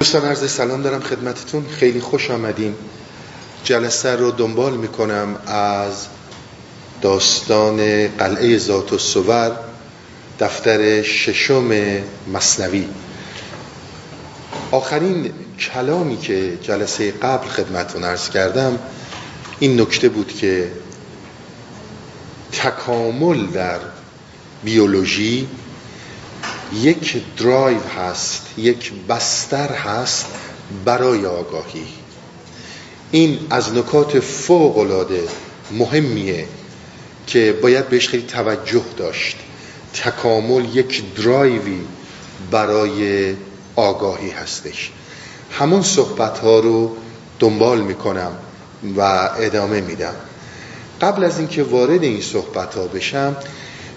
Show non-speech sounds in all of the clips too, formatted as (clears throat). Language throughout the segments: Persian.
دوستان عرض سلام دارم خدمتتون. خیلی خوش آمدین. جلسه رو دنبال می‌کنم از داستان قلعه ذات و سور دفتر ششم مصنوی. آخرین کلامی که جلسه قبل خدمتون عرض کردم این نکته بود که تکامل در بیولوژی یک درایو هست یک بستر هست برای آگاهی. این از نکات فوق العاده مهمیه که باید بهش خیلی توجه داشت. تکامل یک درایوی برای آگاهی هستش. همون صحبت ها رو دنبال می‌کنم و ادامه میدم. قبل از اینکه وارد این صحبت ها بشم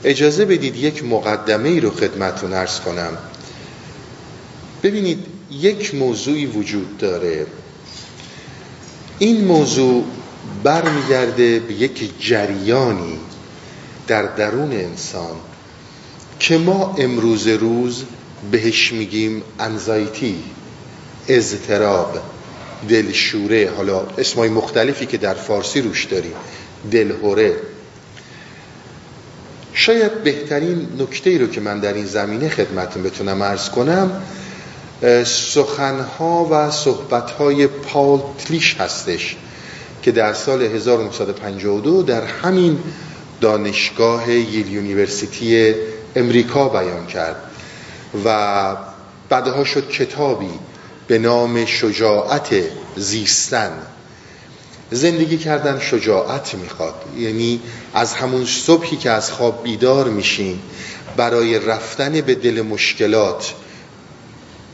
اجازه بدید یک مقدمه ای رو خدمتون ارز کنم. ببینید یک موضوعی وجود داره. این موضوع برمیگرده به یک جریانی در درون انسان که ما امروز روز بهش میگیم انزایتی اضطراب دلشوره. حالا اسمای مختلفی که در فارسی روش داریم. دلهوره. شاید بهترین نکته ای رو که من در این زمینه خدمتتون بتونم عرض کنم سخنها و صحبتهای پال تیلیش هستش که در سال 1952 در همین دانشگاه Yale University امریکا بیان کرد و بعدها شد کتابی به نام شجاعت زیستن. زندگی کردن شجاعت می‌خواد. یعنی از همون صبحی که از خواب بیدار میشین برای رفتن به دل مشکلات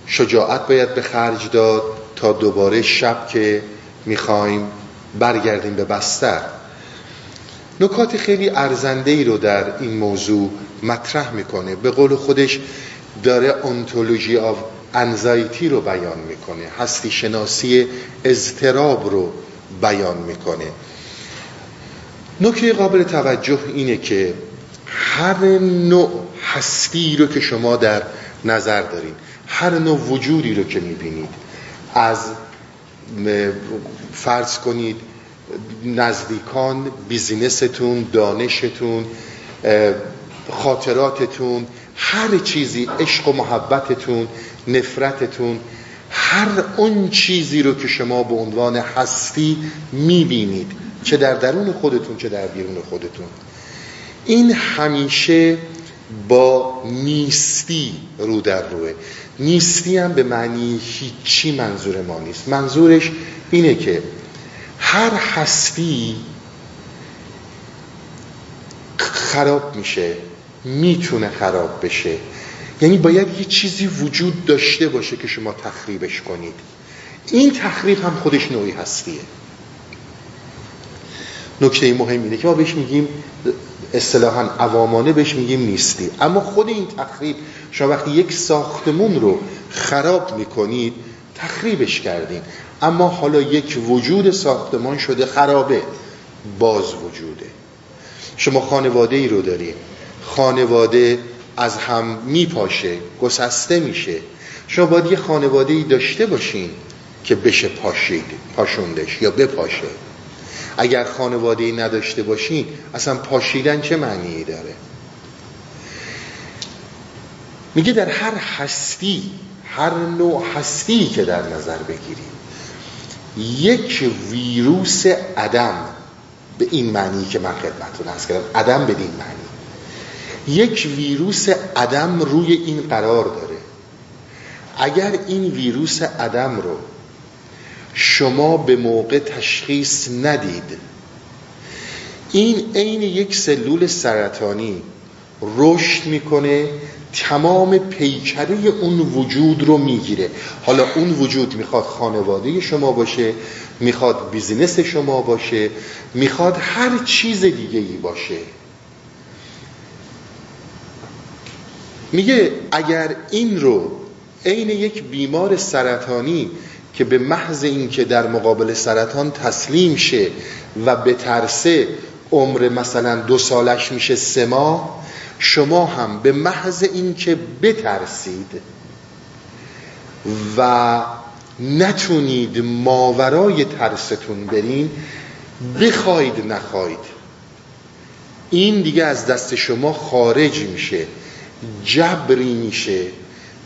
شجاعت باید به خرج داد تا دوباره شب که می‌خوایم برگردیم به بستر. نکات خیلی ارزنده ای رو در این موضوع مطرح می‌کنه. به قول خودش داره انتولوژی آف انزایتی رو بیان می‌کنه. هستی شناسی اضطراب رو بیان می‌کنه. نکته قابل توجه اینه که هر نوع هستی رو که شما در نظر دارین هر نوع وجودی رو که می‌بینید از فرض کنید نزدیکان بیزینستون دانشتون خاطراتتون هر چیزی عشق و محبتتون نفرتتون هر اون چیزی رو که شما به عنوان هستی می‌بینید چه در درون خودتون چه در بیرون خودتون. این همیشه با نیستی رو در روه. نیستی هم به معنی هیچی منظور ما نیست. منظورش اینه که هر هستی خراب میشه می‌تونه خراب بشه. یعنی باید یه چیزی وجود داشته باشه که شما تخریبش کنید. این تخریب هم خودش نوعی هستیه. نکته مهم اینه که ما بهش میگیم اصطلاحا عوامانه بهش میگیم نیستی. اما خود این تخریب شما وقتی یک ساختمون رو خراب می‌کنید تخریبش کردین. اما حالا یک وجود ساختمان شده خرابه. باز وجوده. شما خانواده ای رو دارید خانواده از هم میپاشه گسسته میشه. شما باید یه خانواده ای داشته باشین که بشه پاشید پاشوندش یا بپاشه. اگر خانواده ای نداشته باشین اصلا پاشیدن چه معنی داره؟ میگه در هر هستی هر نوع هستی که در نظر بگیریم یک ویروس عدم به این معنی که من خدمتتون هست کردم عدم به این معنی. یک ویروس عدم روی این قرار داره. اگر این ویروس عدم رو شما به موقع تشخیص ندید این عین یک سلول سرطانی رشد می‌کنه تمام پیکره اون وجود رو می‌گیره. حالا اون وجود می‌خواد خانواده شما باشه می‌خواد بیزینس شما باشه می‌خواد هر چیز دیگه ای باشه. میگه اگر این رو عین یک بیمار سرطانی که به محض اینکه در مقابل سرطان تسلیم شه و به ترسه عمر مثلا دو سالش میشه سه ماه شما هم به محض اینکه بترسید و نتونید ماورای ترستون برین بخواید نخواید. این دیگه از دست شما خارج میشه. جبری میشه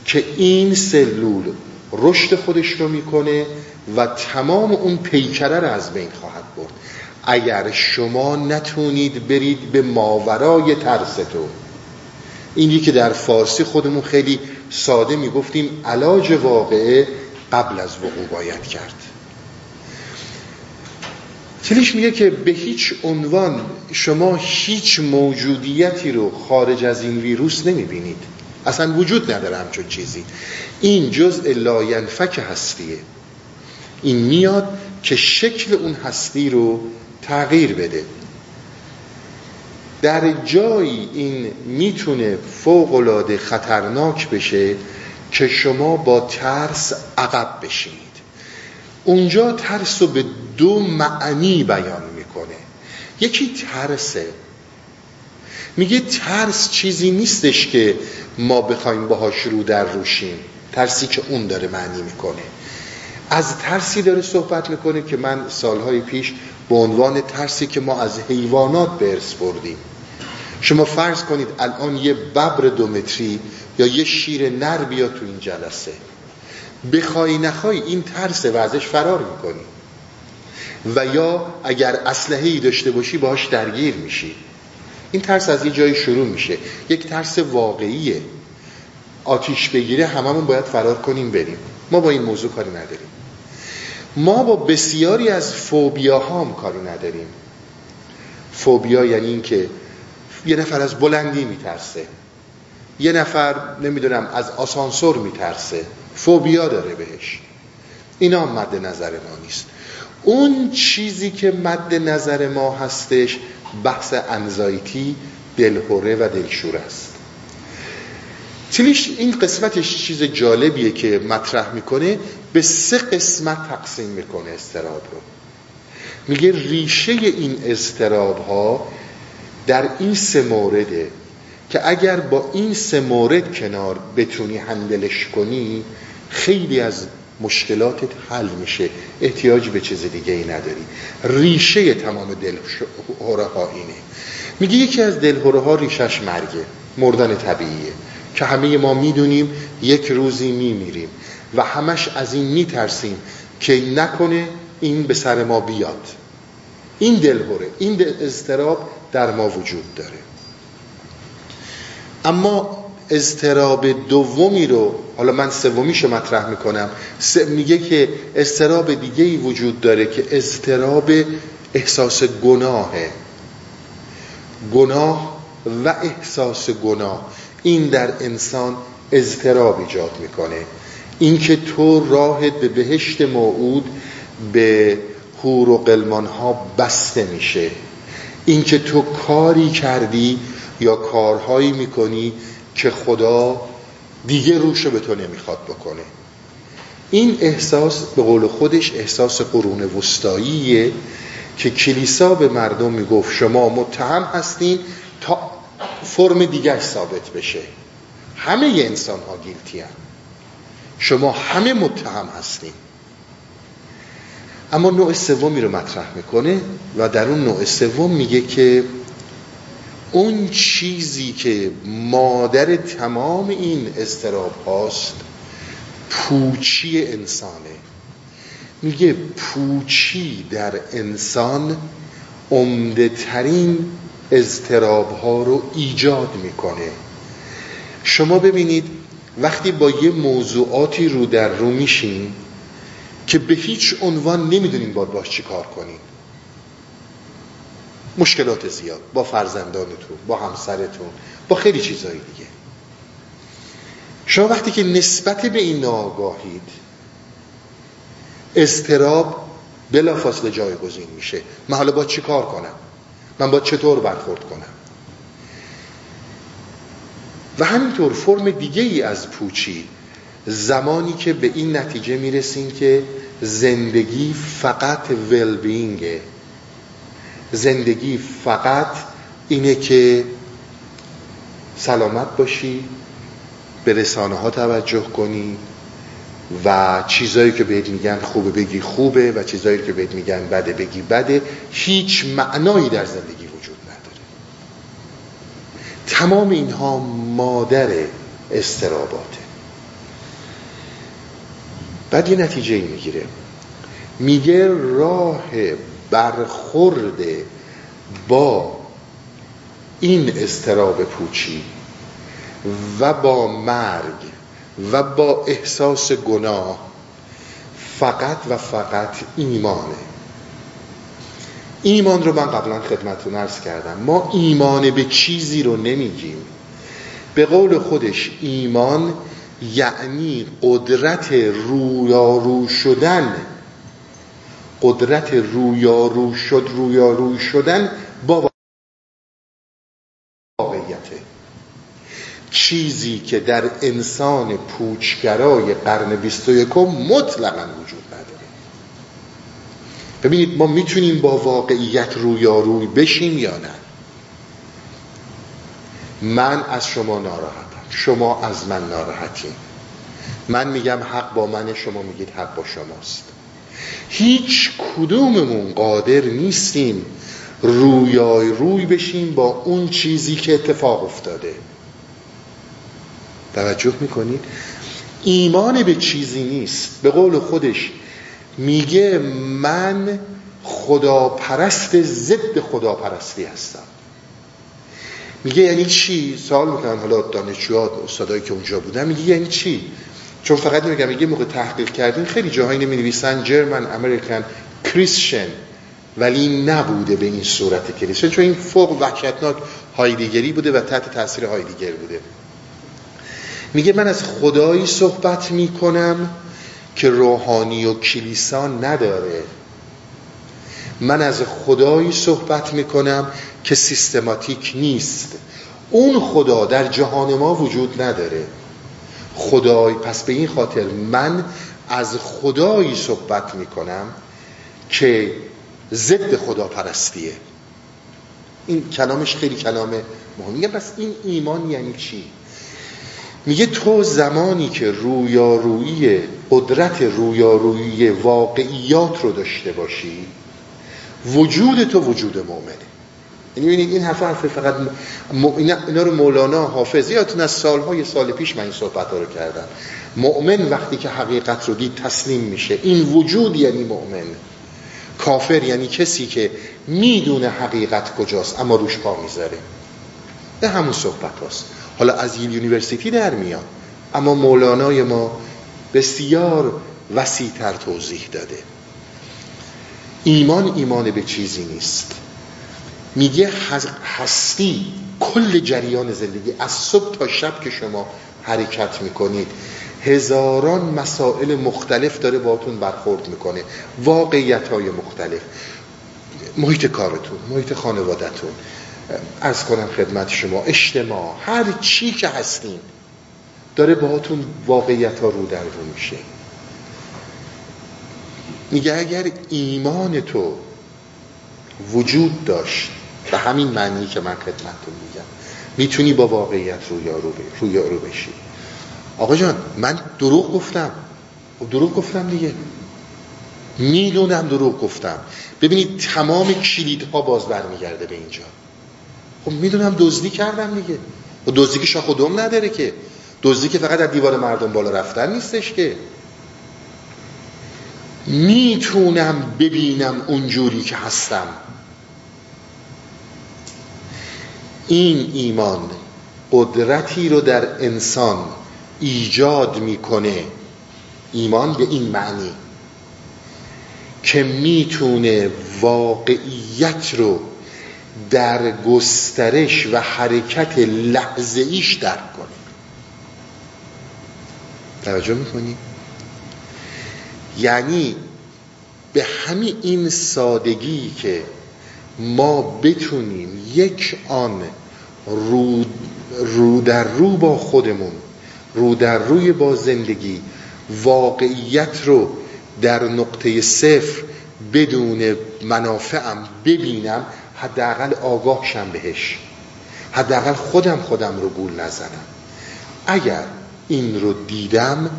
که این سلول رشد خودش رو می‌کنه و تمام اون پیکره رو از بین خواهد برد. اگر شما نتونید برید به ماورای ترستون اینی که در فارسی خودمون خیلی ساده می‌گفتیم علاج واقعه قبل از وقوع باید کرد. کلیش میگه که به هیچ عنوان شما هیچ موجودیتی رو خارج از این ویروس نمی‌بینید. اصلا وجود نداره همچون چیزی. این جزء لاینفک هستیه. این میاد که شکل اون هستی رو تغییر بده. در جایی این می‌تونه فوق خطرناک بشه که شما با ترس عقب بشینید. اونجا ترس رو به دو معنی بیان می‌کنه. یکی ترسه. میگه ترس چیزی نیستش که ما بخوایم باهاش رو در روشیم. ترسی که اون داره معنی می‌کنه. از ترسی داره صحبت می‌کنه که من سالهای پیش به عنوان ترسی که ما از حیوانات برس بردیم. شما فرض کنید الان یه ببر دومتری یا یه شیر نر بیاد تو این جلسه. بخوای نخوای این ترس و ازش فرار می‌کنی. و یا اگر اسلحه داشته باشی باهاش درگیر میشی. این ترس از یه جایی شروع میشه. یک ترس واقعیه. آتیش بگیره هممون باید فرار کنیم بریم. ما با این موضوع کاری نداریم. ما با بسیاری از فوبیا هم کاری نداریم. فوبیا یعنی این که یه نفر از بلندی میترسه. یه نفر نمی‌دونم از آسانسور میترسه. فوبیا داره بهش. اینا مد نظر ما نیست. اون چیزی که مد نظر ما هستش بحث انزایتی دلهوره و دلشور است. تلیش این قسمتش چیز جالبیه که مطرح می‌کنه به سه قسمت تقسیم می‌کنه استراب رو. میگه ریشه این استراب ها در این سه مورده که اگر با این سه مورد کنار بتونی هندلش کنی خیلی از مشکلاتت حل میشه. احتیاج به چیز دیگه ای نداری. ریشه تمام دلهوره ها اینه. میگه یکی از دلهوره ها ریشش مرگه مردن طبیعیه. که همه ما می‌دونیم یک روزی میمیریم و همش از این میترسیم که نکنه این به سر ما بیاد. این دلهوره. این اضطراب در ما وجود داره. اما استراب دومی رو حالا من سومیشو مطرح می‌کنم. میگه که استراب دیگه ای وجود داره که استراب احساس گناهه. گناه و احساس گناه. این در انسان اضطراب ایجاد می‌کنه. اینکه تو راهت به بهشت موعود به هور و قلمان ها بسته میشه. اینکه تو کاری کردی یا کارهایی می‌کنی که خدا دیگه روشو به تو نمی‌خواد بکنه. این احساس به قول خودش احساس قرون وسطاییه که کلیسا به مردم می‌گفت شما متهم هستین تا فرم دیگه ثابت بشه. همه انسان ها گیلتی شما همه متهم هستین. اما نوع سومی رو مطرح می‌کنه و در اون نوع سوم میگه که اون چیزی که مادر تمام این استراب هاست پوچی انسانه. میگه پوچی در انسان عمده ترین اضطراب ها رو ایجاد می‌کنه. شما ببینید وقتی با یه موضوعاتی رو در رو میشین که به هیچ عنوان نمی‌دونیم باید باش چی کار کنیم مشکلات زیاد با فرزندانتون با همسرتون با خیلی چیزهای دیگه. شما وقتی که نسبت به این ناگاهید استراب بلا فاصله جایگزین میشه. من حالا با چی کار کنم؟ من با چطور برخورد کنم؟ و همینطور فرم دیگه ای از پوچی زمانی که به این نتیجه می‌رسیم که زندگی فقط ولبینگه زندگی فقط اینه که سلامت باشی به رسانه ها توجه کنی و چیزایی که بهت میگن خوبه بگی خوبه و چیزایی که بهت میگن بده بگی بده هیچ معنایی در زندگی وجود نداره. تمام اینها مادر استراباته. بعد یه نتیجه می‌گیره. میگه راه برخورد با این استراب پوچی و با مرگ و با احساس گناه فقط و فقط ایمانه. ایمان رو من قبلا خدمتتون ارز کردم. ما ایمان به چیزی رو نمیگیم. به قول خودش ایمان یعنی قدرت رویارو شدن قدرت رویارو شد رویارو شدن با واقعیته چیزی که در انسان پوچگرای قرن 21 مطلقا وجود نداره. ببینید ما می‌تونیم با واقعیت رویاروی بشیم یا نه؟ من از شما ناراحتم. شما از من ناراحتیم من میگم حق با من شما میگید حق با شماست. هیچ کدوممون قادر نیستیم رویای روی بشیم با اون چیزی که اتفاق افتاده. توجه می‌کنید؟ ایمان به چیزی نیست. به قول خودش میگه من خداپرست ضد خداپرستی هستم. میگه یعنی چی؟ سوال می‌کنن حالا دانشجوها استادایی که اونجا بودن میگه یعنی چی؟ چون فقط میگم میگه موقع تحقیق کردیم خیلی جاهایی نمی نویسن جرمن امریکن کریسچن ولی نبوده به این صورت کلیسا چون این فوق وحشتناک هایدیگری بوده و تحت تاثیر هایدیگر بوده. میگه من از خدایی صحبت می‌کنم که روحانی و کلیسا نداره. من از خدایی صحبت می‌کنم که سیستماتیک نیست. اون خدا در جهان ما وجود نداره. خدای پس به این خاطر من از خدایی صحبت می‌کنم که ضد خدا پرستیه این کلامش خیلی کلام مهم. میگه پس این ایمان یعنی چی؟ میگه تو زمانی که رویارویی قدرت رویارویی واقعیات رو داشته باشی وجود تو وجود مؤمنه ببینید این حرف حرف فقط م... اینا رو مولانا حافظ یادتون از سالهای سال پیش من این صحبت ها رو کردم مؤمن وقتی که حقیقت رو دید تسلیم میشه. این وجود یعنی مؤمن. کافر یعنی کسی که می‌دونه حقیقت کجاست اما روش پا می‌ذاره. به همون صحبت هاست. حالا از Yale University در میاد. اما مولانای ما بسیار وسیعتر توضیح داده. ایمان ایمان به چیزی نیست. میگه هستی کل جریان زندگی. از صبح تا شب که شما حرکت می‌کنید. هزاران مسائل مختلف داره باتون برخورد می‌کنه. واقعیت های مختلف. محیط کارتون محیط خانوادتون از کنم خدمت شما اجتماع هر چی که هستین داره باهاتون واقعیت ها رو در رو میشه. میگه اگر ایمان تو وجود داشت به همین معنی که من خدمتتون میگم. می‌تونی با واقعیت رویا رو بشی. آقا جان من دروغ گفتم. دروغ گفتم دیگه. می‌دونم دروغ گفتم. ببینید تمام کلیدها باز برمیگرده به اینجا. خب می‌دونم دزدی کردم دیگه. و دزدی که شاخ نداره که. دزدی که فقط از دیوار مردم بالا رفتن نیستش که. می‌تونم ببینم اونجوری که هستم. این ایمان قدرتی رو در انسان ایجاد می‌کنه ایمان به این معنی که می‌تونه واقعیت رو در گسترش و حرکت لحظه ایش درک کنه توجه می‌کنی؟ یعنی به همین این سادگی که ما بتونیم یک آن رو, رو در رو با خودمون رو در روی با زندگی واقعیت رو در نقطه صفر بدون منافعم ببینم حداقل آگاه شم بهش. حداقل خودم خودم رو گول نزنم. اگر این رو دیدم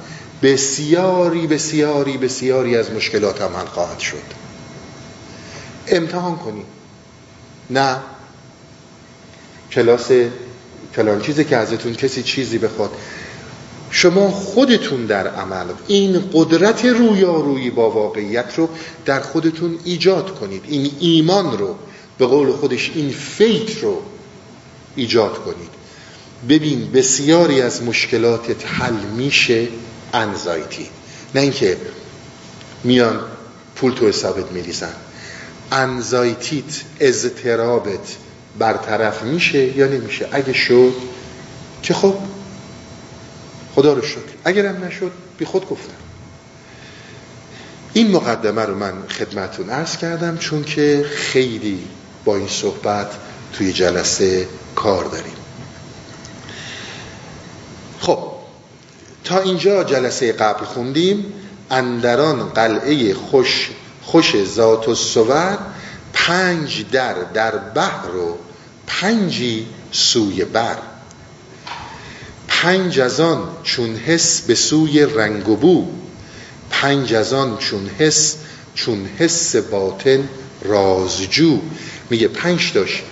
بسیاری بسیاری بسیاری از مشکلات هم حل خواهد شد. امتحان کنید نه. کلاس کلان چیزی که ازتون کسی چیزی بخواد. شما خودتون در عمل این قدرت رویارویی با واقعیت رو در خودتون ایجاد کنید. این ایمان رو به قول خودش این فیت رو ایجاد کنید. ببین بسیاری از مشکلات حل میشه انزایتی نه اینکه میان پول تو حسابت میریزن. انزایتیت اضطرابت برطرف میشه یا نمیشه؟ اگه شد که خب؟ خدا رو شکر. اگرم نشد بی خود گفتم. این مقدمه رو من خدمتون عرض کردم چون که خیلی با این صحبت توی جلسه کار داریم. خب تا اینجا جلسه قبل خوندیم. اندران قلعه خوش خوش ذات و سور پنج در در بحر و پنجی سوی بر. پنج از آن چون حس به سوی رنگ و بو. پنج از آن چون حس چون حس باطن رازجو. میگه پنج داشت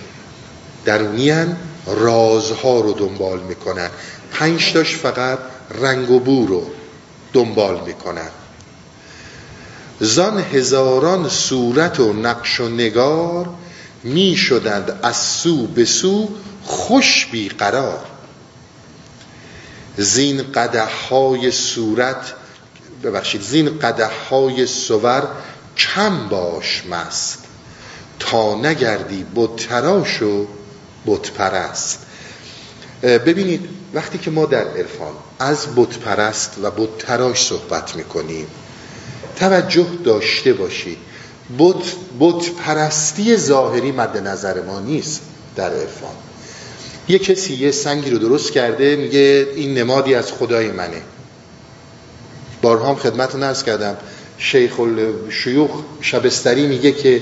درونیان رازها رو دنبال می‌کنن. پنج داشت فقط رنگ و بو رو دنبال می‌کنن. زان هزاران صورت و نقش و نگار می شدند از سو به سو خوش بیقرار زین قده های صورت ببخشید زین قده های سور کم باش مست. تا نگردی بتراش و بت پرست. ببینید وقتی که ما در عرفان از بت پرست و بت تراش صحبت می‌کنیم توجه داشته باشید بت پرستی ظاهری مد نظر ما نیست در عرفان. یه کسی یه سنگی رو درست کرده میگه این نمادی از خدای منه. بارها هم خدمت نرس کردم. شیخ شیوخ شبستری میگه که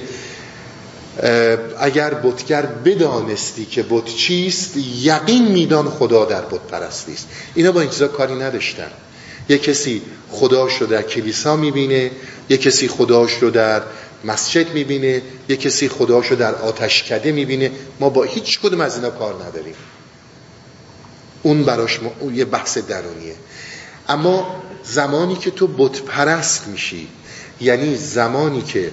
اگر بتگر بدانستی که بت چیست یقین میدان خدا در بت پرستی است. اینا با این چیزا کاری نداشتن. یه کسی خداش رو در کلیسا می‌بینه یه کسی خداش رو در مسجد می‌بینه یه کسی خداش رو در آتشکده می‌بینه. ما با هیچ کدوم از اینا کار نداریم. اون براش اون یه بحث درونیه. اما زمانی که تو بت پرست میشی یعنی زمانی که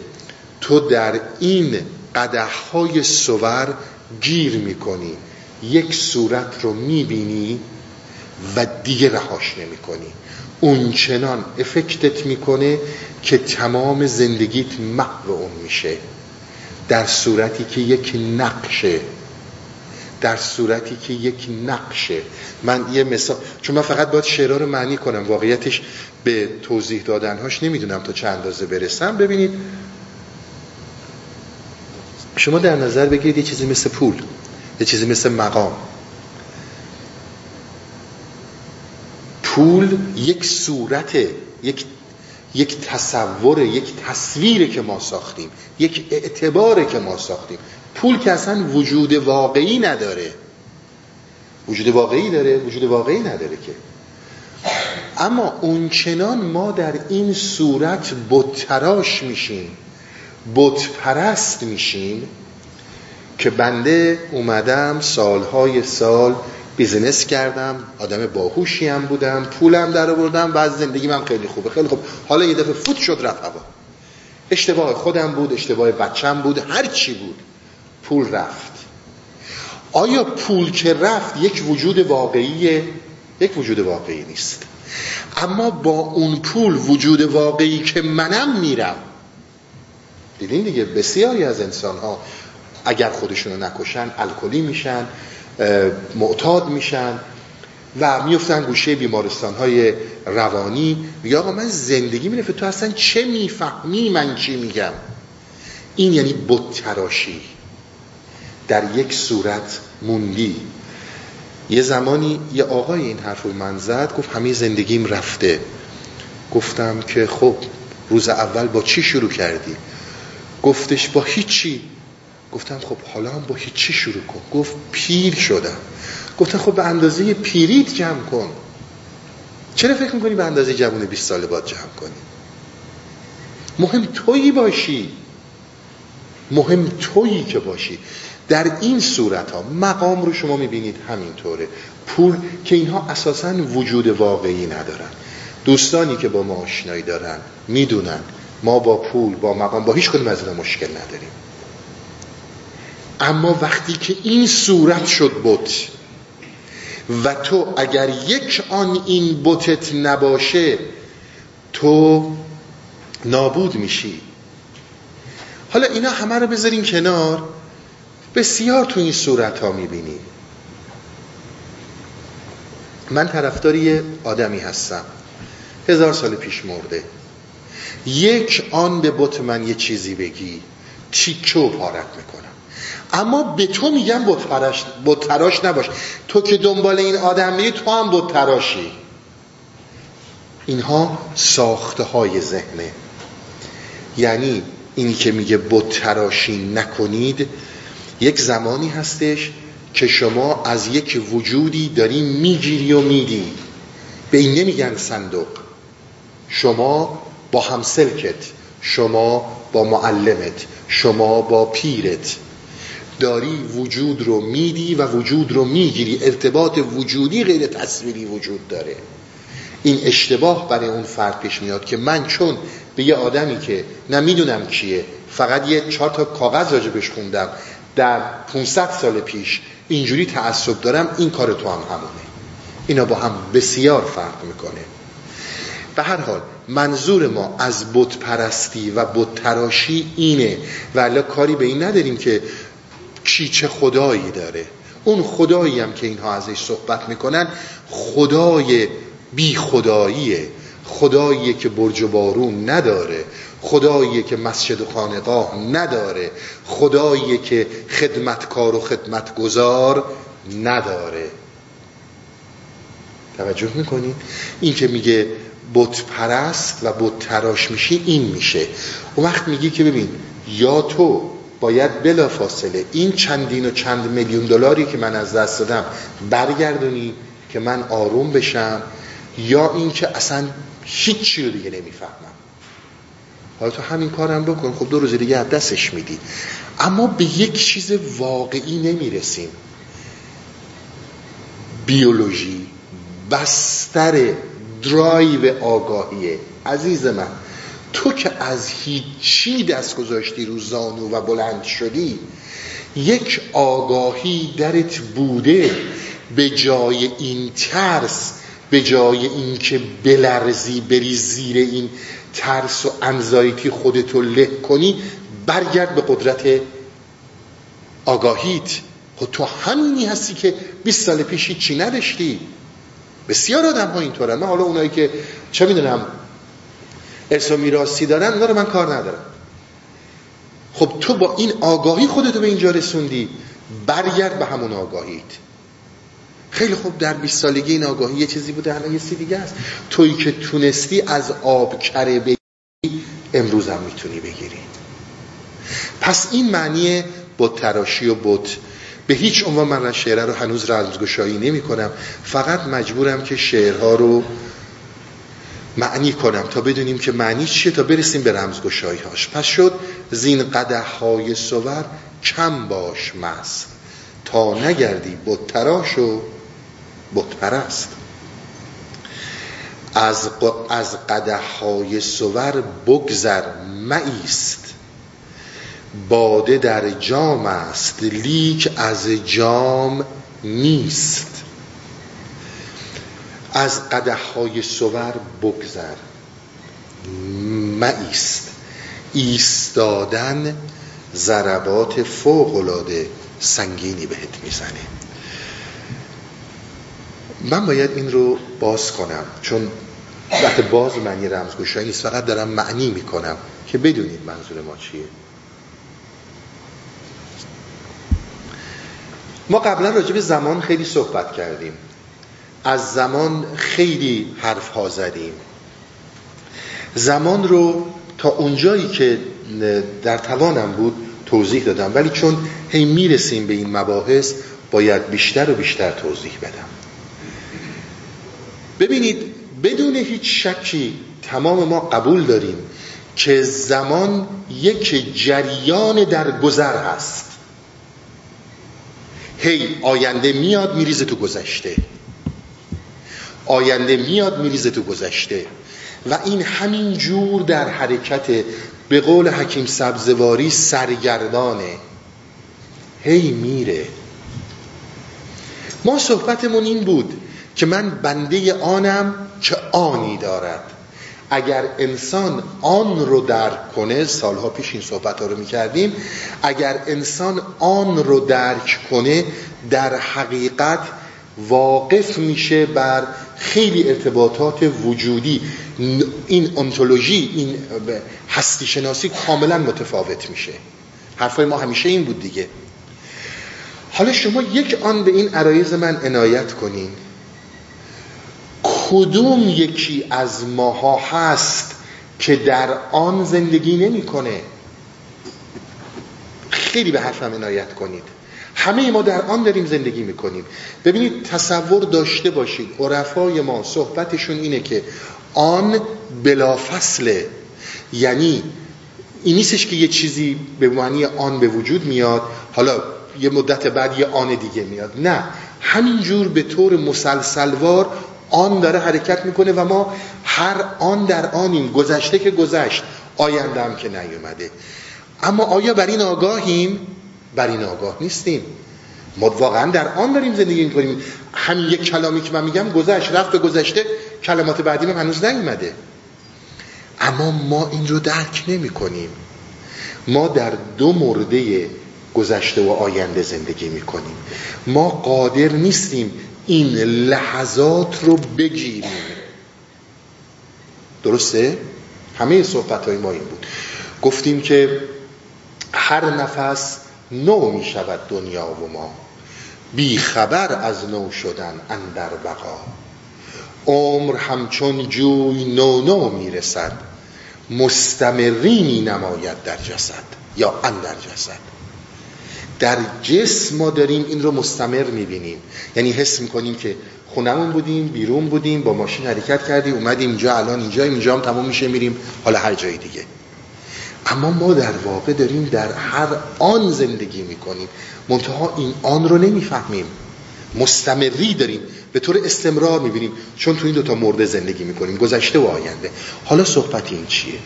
تو در این قده های سور گیر می‌کنی یک صورت رو می‌بینی و دیگه رهاش نمی‌کنی. اون چنان افکتت می‌کنه که تمام زندگیت محو اون میشه. در صورتی که یک نقشه. در صورتی که یک نقشه. من یه مثال چون من فقط باید شعرها رو معنی کنم. واقعیتش به توضیح دادنهاش نمی‌دونم تا چند اندازه برسم. ببینید. شما در نظر بگیرید یه چیزی مثل پول. یه چیزی مثل مقام. پول یک صورت یک یک تصور یک تصویره که ما ساختیم یک اعتباره که ما ساختیم. پول که اصلا وجود واقعی نداره. وجود واقعی داره وجود واقعی نداره که. اما اونچنان ما در این صورت بت‌تراش میشیم بت پرست میشیم که بنده اومدم سالهای سال business کردم آدم باهوشی هم بودم پولم در آوردم و زندگی من خیلی خوبه خیلی خوب. حالا یه دفعه فوت شد رفت هوا. اشتباه خودم بود اشتباه بچم بود هر چی بود پول رفت. آیا پول که رفت یک وجود واقعی یک وجود واقعی نیست. اما با اون پول وجود واقعی که منم میرم. دیدین دیگه بسیاری از انسان ها اگر خودشونو نکشن الکلی میشن. معتاد میشن و میفتن گوشه بیمارستان های روانی. میگه آقا من زندگی میرفه تو اصلا چه می‌فهمی؟ من چی میگم؟ این یعنی تراشی در یک صورت موندی. یه زمانی یه آقای این حرف رو من زد گفت همه زندگیم رفته. گفتم که خب روز اول با چی شروع کردی؟ گفتش با هیچی. گفتم خب حالا هم با هیچی شروع کن؟ گفت پیر شدم. گفتم خب به اندازه پیریت جمع کن. چرا فکر می‌کنی به اندازه جوون 20 ساله باید جمع کنی؟ مهم تویی باشی. مهم تویی که باشی. در این صورت ها مقام رو شما می‌بینید همینطوره. پول که اینها اساسا وجود واقعی ندارن. دوستانی که با ما آشنایی دارن می‌دونن. ما با پول با مقام با هیچ کدوم از اینا مشکل نداریم. اما وقتی که این صورت شد بت و تو اگر یک آن این بتت نباشه تو نابود میشی. حالا اینا همه رو بذارین کنار. بسیار تو این صورت ها می‌بینی. من طرفداری آدمی هستم. هزار سال پیش مرده. یک آن به بت من یه چیزی بگی تیکه و پارت می‌کنم اما به تو میگم بت تراش نباش. تو که دنبال این آدم میری تو هم بت تراشی. اینها ساخته های ذهنه. یعنی اینی که میگه بت تراشی نکنید یک زمانی هستش که شما از یک وجودی داری می‌گیری و میدی. به این نمیگن صندوق. شما با همسلکت شما با معلمت شما با پیرت. داری وجود رو میدی و وجود رو می‌گیری. ارتباط وجودی غیر تصویری وجود داره. این اشتباه برای اون فرد پیش میاد که من چون به یه آدمی که نمی‌دونم کیه فقط یه چهار تا کاغذ راجبش خوندم در 500 سال پیش اینجوری تعصب دارم این کار تو هم همونه. اینا با هم بسیار فرق می‌کنه. به هر حال منظور ما از بت پرستی و بت تراشی اینه. ولی کاری به این نداریم که کی چه خدایی داره. اون خدایی هم که اینها ازش صحبت می‌کنن خدای بی خداییه خداییه که برج و بارون نداره. خداییه که مسجد و خانقاه نداره. خداییه که خدمتکار و خدمتگزار نداره. توجه می‌کنید این که میگه بت پرست و بت تراش میشی این میشه. اون وقت میگی که ببین یا تو باید بلا فاصله این چندین و چند میلیون دلاری که من از دست دادم برگردونی که من آروم بشم یا اینکه اصلا هیچی رو دیگه نمی‌فهمم. حالا تو همین کارم بکن خب دو روز دیگه از دستش میدی. اما به یک چیز واقعی نمی‌رسیم. بیولوژی بستر درایو آگاهیه عزیز من تو که از هیچی دست گذاشتی رو زانو و بلند شدی یک آگاهی درت بوده به جای این ترس به جای اینکه بلرزی بری زیر این ترس و انزایتی خودتو له کنی برگرد به قدرت آگاهیت. خب تو همینی هستی که 20 سال پیش چی نداشتی. بسیار آدم ها اینطوره. من حالا اونایی که چه می‌دونم ارث و میراثی دارن اونا رو من کار ندارم. خب تو با این آگاهی خودتو به اینجا رسوندی برگرد به همون آگاهیت. خیلی خوب در 20 سالگی این آگاهی یه چیزی بوده الان یه سی دیگه است. تویی که تونستی از آب کره بگیری امروز هم می‌تونی بگیری. پس این معنی با تراشی و بت. به هیچ عنوان من شعره رو هنوز رمزگشایی نمی کنم فقط مجبورم که شعرها رو معنی کنم تا بدونیم که معنی چیه تا برسیم به رمزگشایی هاش پس شد زین قده های سور کم باش مست تا نگردی بت تراش و بت پرست از, از قده های سور بگذر مایست باده در جام است. لیک از جام نیست. از قده های سور بگذر. مایست. ایستادن ضربات فوق العاده سنگینی بهت می‌زنه. من باید این رو باز کنم چون وقت باز معنی رمزگشایی نیست. فقط دارم معنی می‌کنم که بدونید منظور ما چیه. ما قبلا راجع به زمان خیلی صحبت کردیم. از زمان خیلی حرف ها زدیم. زمان رو تا اونجایی که در توانم بود توضیح دادم ولی چون هی می‌رسیم به این مباحث باید بیشتر و بیشتر توضیح بدم. ببینید بدون هیچ شکی تمام ما قبول داریم که زمان یک جریان در گذر هست. هی آینده میاد میریزه تو گذشته. آینده میاد میریزه تو گذشته. و این همین جور در حرکت به قول حکیم سبزواری سرگردانه. هی میره. ما صحبتمون این بود که من بنده آنم که آنی دارد. اگر انسان آن رو درک کنه سالها پیش این صحبت ها رو می‌کردیم اگر انسان آن رو درک کنه در حقیقت واقف میشه بر خیلی ارتباطات وجودی این انتولوژی این هستی شناسی کاملا متفاوت میشه. حرفای ما همیشه این بود دیگه. حالا شما یک آن به این عرایز من عنایت کنین. کدوم یکی از ماها هست که در آن زندگی نمی‌کنه؟ خیلی به حرفم عنایت کنید. همه ما در آن داریم زندگی می‌کنیم. ببینید تصور داشته باشید. عرفای ما صحبتشون اینه که آن بلافصله. یعنی این نیستش که یه چیزی به معنی آن به وجود میاد حالا یه مدت بعد یه آن دیگه میاد. نه. همینجور به طور مسلسلوار آن داره حرکت می‌کنه و ما هر آن در آنیم. گذشته که گذشت آینده هم که نیومده. اما آیا بر این آگاهیم؟ بر این آگاه نیستیم. ما واقعا در آن داریم زندگی می‌کنیم. همین یک کلامی که من میگم گذشت رفت به گذشته کلمات بعدی من هنوز نیومده. اما ما این رو درک نمی کنیم ما در دو مرده گذشته و آینده زندگی می کنیم ما قادر نیستیم این لحظات رو بگیریم. درسته؟ همه صحبت های ما این بود. گفتیم که هر نفس نو می شود دنیا و ما. بی خبر از نو شدن اندر بقا. عمر همچون جوی نو نو می رسد مستمرینی نماید در جسد یا اندر جسد. در جسم ما داریم این رو مستمر می‌بینیم. یعنی حس می‌کنیم که خونمون بودیم بیرون بودیم با ماشین حرکت کردیم اومدیم اینجا الان اینجا اینجا هم تمام میشه میریم حالا هر جای دیگه. اما ما در واقع داریم در هر آن زندگی می‌کنیم. منتها این آن رو نمی‌فهمیم. مستمری داریم. به طور استمرار می‌بینیم. چون تو این دوتا مرده زندگی می‌کنیم. گذشته و آینده. حالا صحبت این چیه؟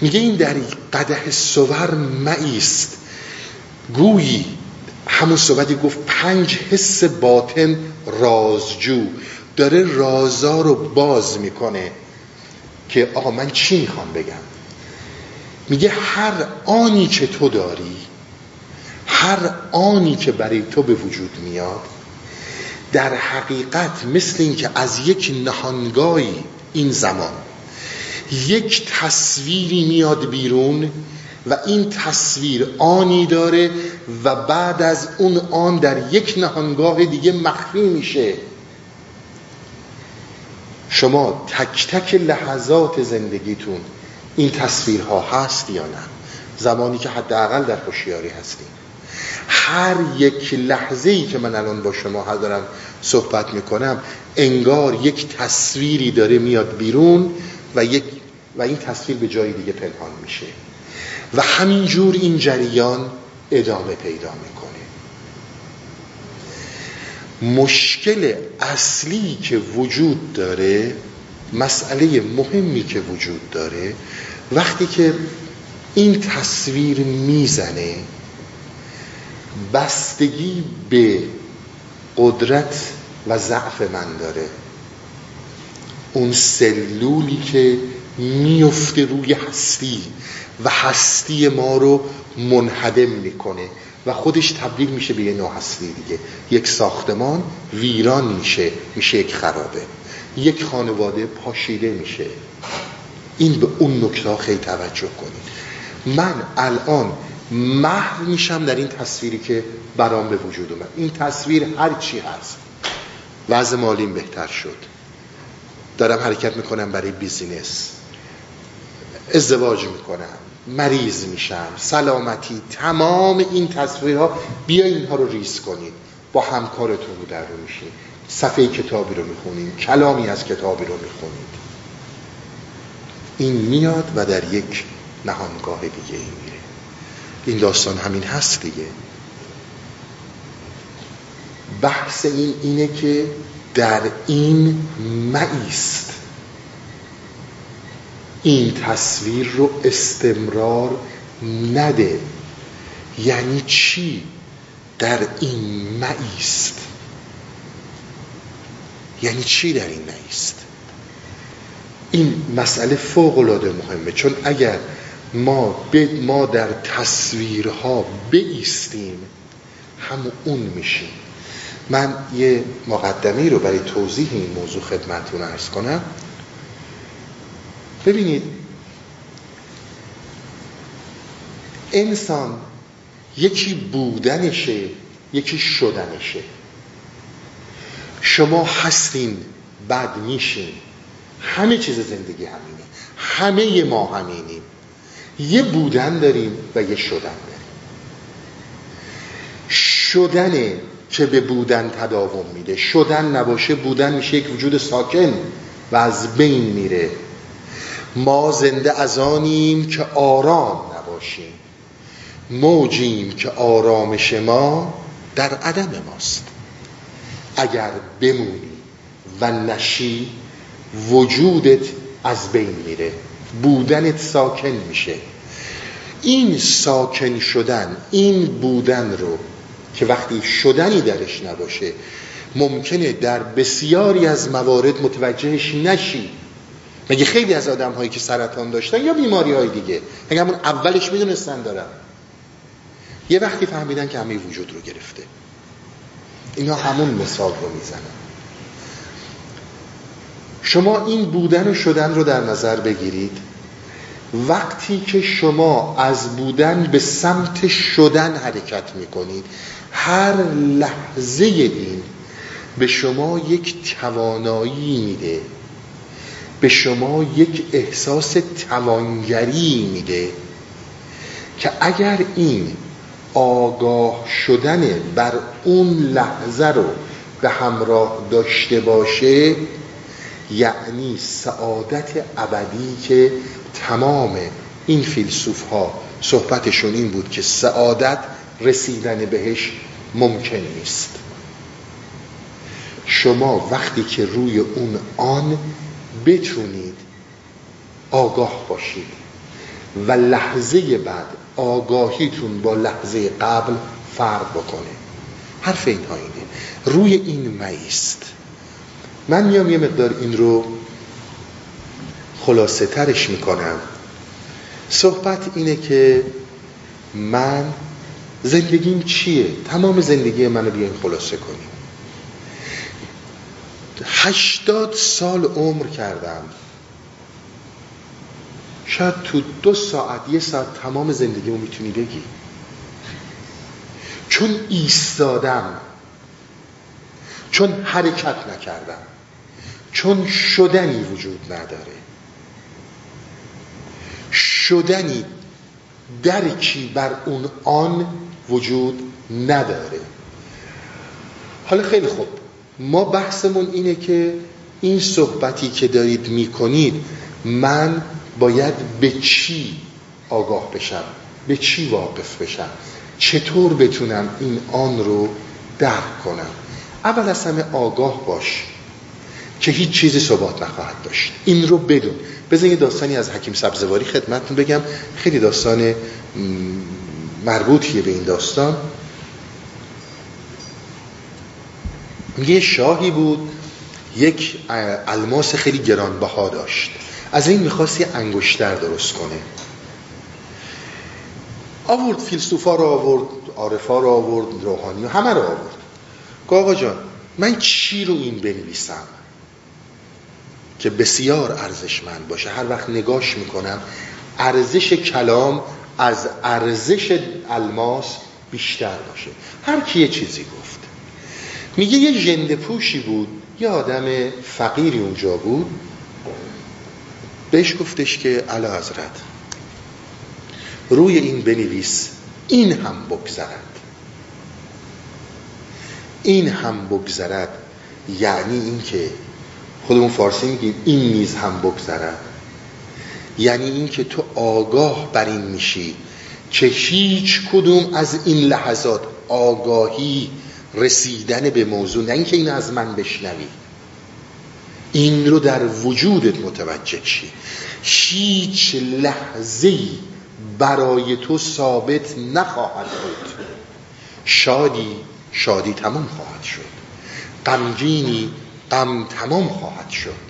میگه این در قده سور مایست گویی همون صحبتی گفت پنج حس باطن رازجو. داره رازا رو باز می‌کنه. که آقا من چی می‌خوام بگم؟ میگه هر آنی که تو داری هر آنی که برای تو به وجود میاد در حقیقت مثل اینکه از یک نهانگاهی این زمان یک تصویری میاد بیرون و این تصویر آنی داره و بعد از اون آن در یک نهانگاه دیگه مخفی میشه. شما تک تک لحظات زندگیتون این تصویرها هست یا نه؟ زمانی که حداقل در خوشیاری هستیم. هر یک لحظه ای که من الان با شما دارم صحبت می‌کنم انگار یک تصویری داره میاد بیرون و یک و این تصویر به جای دیگه پنهان میشه. و همینجور این جریان ادامه پیدا می‌کنه. مشکل اصلی که وجود داره مسئله مهمی که وجود داره وقتی که این تصویر می‌زنه بستگی به قدرت و ضعف من داره. اون سلولی که میفته روی هستی و هستی ما رو منهدم می‌کنه و خودش تبدیل میشه به یه نوع هستی دیگه. یک ساختمان ویران میشه میشه یک خرابه. یک خانواده پاشیده میشه. این به اون نکته خیلی توجه کنید. من الان محو میشم در این تصویری که برام به وجود اومد. این تصویر هر چی هست. وضع مالیم بهتر شد. دارم حرکت می‌کنم برای business. ازدواج می‌کنم. مریض میشم. سلامتی. تمام این تصویرها بیا اینها رو ریس کنید. با همکارتون رو در رو میشین. صفحه کتابی رو می‌خونید کلامی از کتابی رو می‌خونید. این میاد و در یک نهانگاه دیگه این میره. این داستان همین هست دیگه. بحث این اینه که در این مایست این تصویر رو استمرار نده. یعنی چی؟ در این مایست یعنی چی در این مایست این مسئله فوق العاده مهمه. چون اگر ما, ما در تصویرها بیستیم هم اون میشیم. من یه مقدمه رو برای توضیح این موضوع خدمتتون ارز کنم. ببینید انسان یکی بودنشه یکی شدنشه. شما هستین بعد میشین. همه چیز زندگی همینه. همه ما همینیم. یه بودن داریم و یه شدن داریم. شدنه که به بودن تداوم میده. شدن نباشه بودن میشه یک وجود ساکن و از بین میره. ما زنده از آنیم که آرام نباشیم. موجیم که آرامش ما در عدم ماست. اگر بمونی و نشی وجودت از بین میره. بودنت ساکن میشه. این ساکن شدن این بودن رو که وقتی شدنی درش نباشه ممکنه در بسیاری از موارد متوجهش نشی. مگه خیلی از آدم هایی که سرطان داشتن یا بیماری های دیگه؟ مگه همون اولش می‌دونستن دارن؟ یه وقتی فهمیدن که همه وجود رو گرفته. اینا همون مثال رو می‌زنن. شما این بودن و شدن رو در نظر بگیرید. وقتی که شما از بودن به سمت شدن حرکت می‌کنید هر لحظه این به شما یک توانایی میده. به شما یک احساس توانگری میده که اگر این آگاه شدن بر اون لحظه رو به همراه داشته باشه یعنی سعادت ابدی که تمام این فیلسوف ها صحبتشون این بود که سعادت رسیدن بهش ممکن نیست. شما وقتی که روی اون آن بتونید آگاه باشید و لحظه بعد آگاهیتون با لحظه قبل فرق بکنه. حرف این اینه. روی این مایست من میام یه مقدار این رو خلاصه ترش می‌کنم. صحبت اینه که من زندگیم چیه؟ تمام زندگی منو بیاین خلاصه کنیم. هشتاد سال عمر کردم. شاید تو دو ساعت یه ساعت تمام زندگیمو می‌تونی بگی. چون ایستادم. چون حرکت نکردم. چون شدنی وجود نداره. شدنی درکی بر اون آن وجود نداره. حالا خیلی خوب. ما بحثمون اینه که این صحبتی که دارید می‌کنید من باید به چی آگاه بشم؟ به چی واقف بشم؟ چطور بتونم این آن رو درک کنم؟ اول از همه آگاه باش. که هیچ چیزی ثبات نخواهد داشت. این رو بدون. بذار یه داستانی از حکیم سبزواری خدمتتون بگم. خیلی داستان مربوطیه به این داستان. یه شاهی بود یک الماس خیلی گرانبها داشت. از این می‌خواست یه انگشتر درست کنه. آورد فیلسوفا رو آورد عارفا رو آورد روحانی همه رو آورد. آقا جان من چی رو این بنویسم؟ که بسیار ارزشمند باشه. هر وقت نگاش می‌کنم ارزش کلام از ارزش الماس بیشتر باشه. هر کی یه چیزی گفت. میگه یه جنده پوشی بود یه آدم فقیری اونجا بود. بهش گفتش که علا حضرت روی این بنویس این هم بگذرد. این هم بگذرد یعنی اینکه خودمون فارسی میگیم. این نیز هم بگذرد یعنی اینکه تو آگاه بر این میشی که هیچ کدوم از این لحظات آگاهی رسیدن به موضوع نه اینکه این از من بشنوی. این رو در وجودت متوجه شی. هیچ لحظه برای تو ثابت نخواهد بود. شادی شادی تمام خواهد شد. غمگینی غم تمام خواهد شد.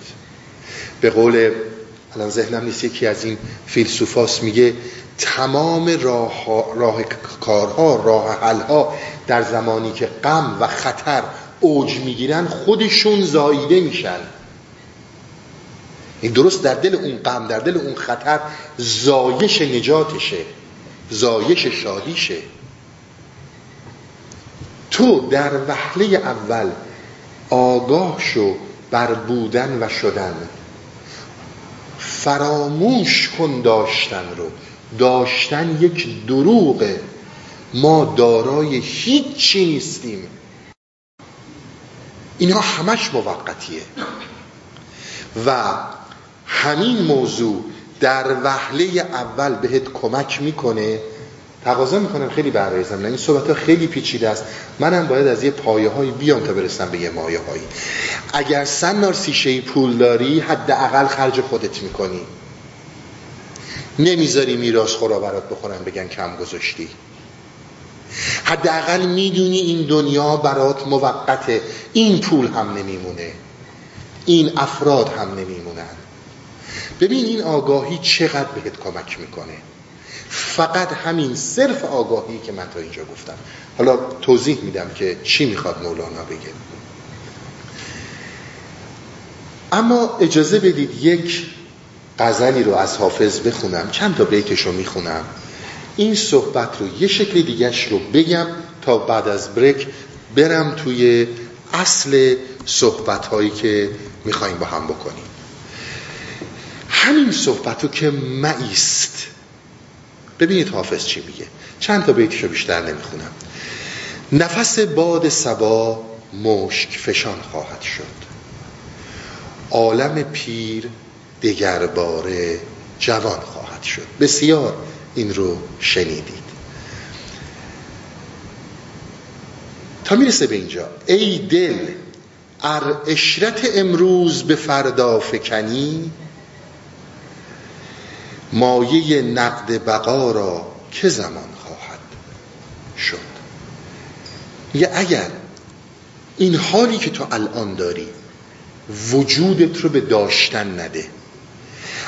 به قول الان ذهنم نیست یکی از این فیلسوفاس میگه تمام راه, راه کارها راه حلها در زمانی که غم و خطر اوج می‌گیرن خودشون زاییده میشن. این درست در دل اون غم در دل اون خطر زایش نجاتشه زایش شادیشه تو در وحله اول آگاه شو بر بودن و شدن. فراموش کن داشتن رو. داشتن یک دروغه. ما دارای هیچی نیستیم. اینها همش موقتیه. و همین موضوع در وحله اول بهت کمک می‌کنه تقاضا می‌کنم خیلی برریزم این صحبت ها خیلی پیچیده است. منم باید از یه پایه هایی بیام تا برسم به یه مایه هایی اگر سنار سیشه پول داری حداقل خرج خودت می‌کنی. نمی‌ذاری میراث خورا برات بخورن بگن کم گذاشتی. حداقل می‌دونی این دنیا برات موقته. این پول هم نمیمونه. این افراد هم نمیمونن. ببین این آگاهی چقدر بهت کمک می‌کنه. فقط همین صرف آگاهی که من تا اینجا گفتم. حالا توضیح میدم که چی می‌خواد مولانا بگه. اما اجازه بدید یک غزلی رو از حافظ بخونم. چند تا بیتش رو می‌خونم. این صحبت رو یه شکل دیگهش رو بگم تا بعد از بریک برم توی اصل صحبت هایی که می‌خوایم با هم بکنیم. همین صحبت رو که مایست ببینید حافظ چی میگه. چند تا بیتشو بیشتر نمی‌خونم. نفس باد سبا مشک فشان خواهد شد. عالم پیر دگرباره جوان خواهد شد. بسیار این رو شنیدید. تا می‌رسه به اینجا. ای دل ار اشرت امروز به فردا فکنی مایه نقد بقا را که زمان خواهد شد. یه اگر این حالی که تو الان داری وجودت رو به داشتن نده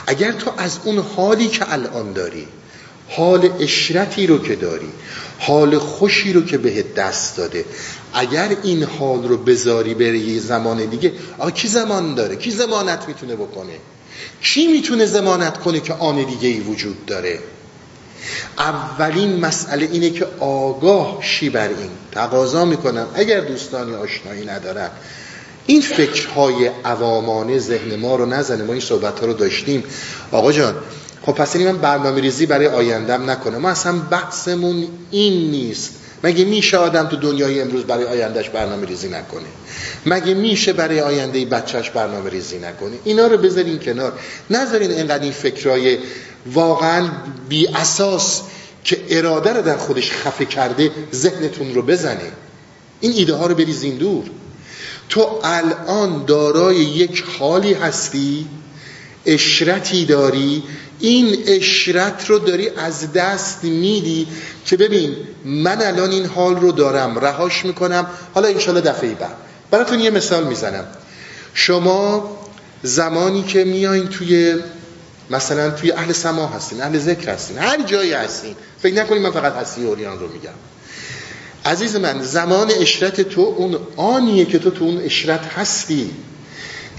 اگر تو از اون حالی که الان داری حال اشرتی رو که داری حال خوشی رو که بهت دست داده اگر این حال رو بذاری بره یه زمان دیگه آقا کی زمان داره؟ کی زمانت می‌تونه بکنه؟ کی می‌تونه زمانت کنه که آن دیگه ای وجود داره؟ اولین مسئله اینه که آگاه شی بر این. تقاضا می‌کنم. اگر دوستانی آشنایی ندارن این فکرهای عوامانه ذهن ما رو نزنه. ما این صحبت ها رو داشتیم. آقا جان خب پس این من برنامه ریزی برای آیندم نکنه ما اصلا بحثمون این نیست. مگه میشه آدم تو دنیای امروز برای آیندهش برنامه ریزی نکنه؟ مگه میشه برای آینده بچهش برنامه ریزی نکنه؟ اینا رو بذارین کنار. نذارین اینقدر این فکرای واقعا بی اساس که اراده رو در خودش خفه کرده ذهنتون رو بزنه. این ایده ها رو بریزین دور. تو الان دارای یک حالی هستی اشرتی داری این اشرت رو داری از دست میدی که ببین من الان این حال رو دارم رهاش می‌کنم. حالا انشالله دفعه بعد. براتون یه مثال می‌زنم. شما زمانی که میایین توی مثلا توی اهل سما هستین اهل ذکر هستین هر جایی هستین فکر نکنید من فقط هستی اوریان رو میگم. عزیز من زمان اشرت تو اون آنیه که تو تو اون اشرت هستی.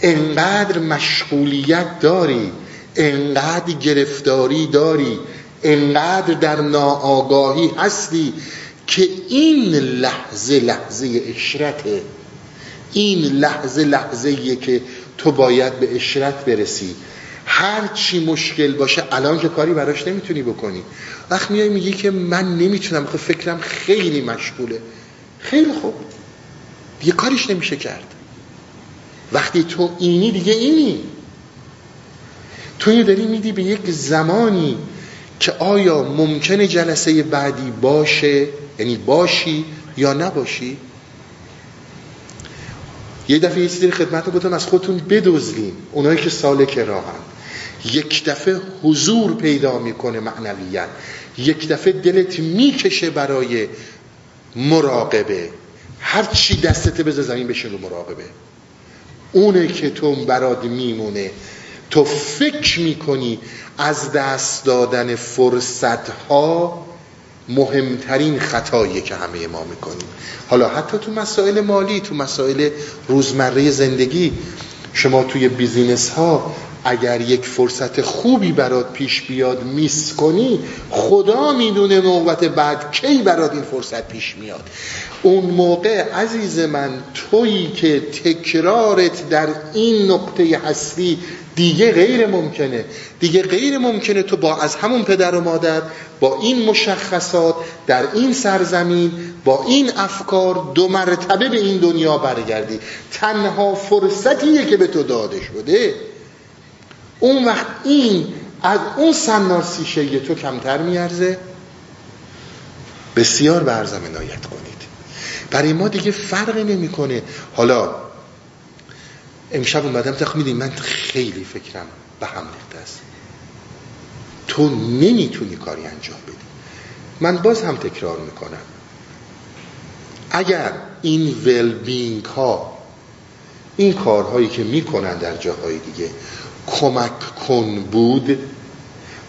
انقدر مشغولیت داری. انقدر گرفتاری داری انقدر در ناآگاهی هستی که این لحظه لحظه اشرته این لحظه لحظه که تو باید به اشرت برسی. هر چی مشکل باشه الان که کاری براش نمی‌تونی بکنی. وقت میای میگی که من نمی‌تونم خب فکرم خیلی مشغوله. خیلی خوب. یه کاریش نمیشه کرد. وقتی تو اینی دیگه اینی. تو یه داری میدی به یک زمانی که آیا ممکنه جلسه بعدی باشه؟ یعنی باشی یا نباشی؟ یه دفعه یه چیزی خدمت گفتم از خودتون بدزدین. اونایی که سالک راهن یک دفعه حضور پیدا می‌کنه معنویت یک دفعه دلت می‌کشه برای مراقبه. هر چی دستت بذار زمین بشین رو مراقبه. اونه که تو برات میمونه. تو فکر می‌کنی از دست دادن فرصت ها مهمترین خطایی که همه ما می‌کنیم. حالا حتی تو مسائل مالی تو مسائل روزمره زندگی شما توی بیزینس ها اگر یک فرصت خوبی برات پیش بیاد میس کنی خدا می‌دونه نوبت بعد کی برات این فرصت پیش میاد. اون موقع عزیز من تویی که تکرارت در این نقطه هستی دیگه غیر ممکنه. دیگه غیر ممکنه تو با از همون پدر و مادر با این مشخصات در این سرزمین با این افکار دو مرتبه به این دنیا برگردی. تنها فرصتیه که به تو داده شده. اون وقت این از اون سنار سیشه تو کمتر میارزه. بسیار برزم عنایت کنید. برای ما دیگه فرقی نمی‌کنه. حالا امشب اومدم تخ میدین من خیلی فکرم به هم ریخته است. تو نمی‌تونی کاری انجام بدی. من باز هم تکرار می‌کنم. اگر این well-being ها این کارهایی که می‌کنن در جاهای دیگه کمک کن بود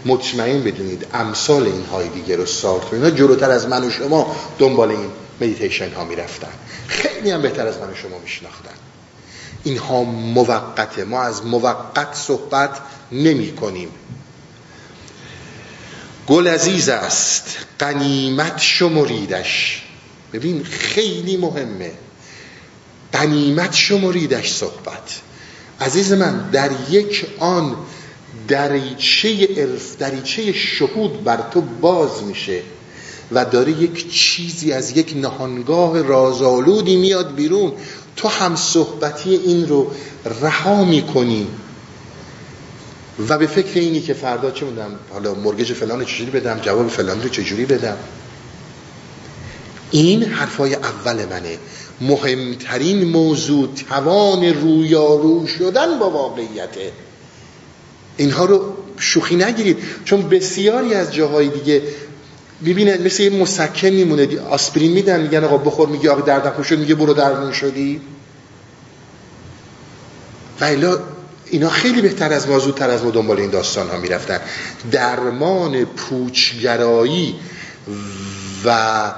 مطمئن بدونید امثال این هایدگر و سارتر اینا جلوتر از من و شما دنبال این مدیتیشن ها می‌رفتن. خیلی هم بهتر از من و شما میشناختن. اینها موقته. ما از موقت صحبت نمی کنیم. گل عزیز است. قنیمت شمریدش. ببین خیلی مهمه. قنیمت شمریدش صحبت. عزیز من در یک آن دریچه ارف دریچه شهود بر تو باز میشه و داره یک چیزی از یک نهانگاه رازآلودی میاد بیرون. تو هم صحبتی این رو رها می‌کنی. و به فکر اینی که فردا چه میدم حالا مرگج فلان چجوری بدم جواب فلان رو چجوری بدم. این حرفای اول منه. مهمترین موضوع توان رویارو شدن با واقعیته اینها رو شوخی نگیرید. چون بسیاری از جاهای دیگه ببینید مثل یه مسکن میمونه. آسپرین میدن میگن آقا بخور میگه آقا دردم شد میگه برو درمون شدی. و اینا خیلی بهتر از ما زودتر از ما دنبال این داستان ها می‌رفتن. درمان پوچگرایی و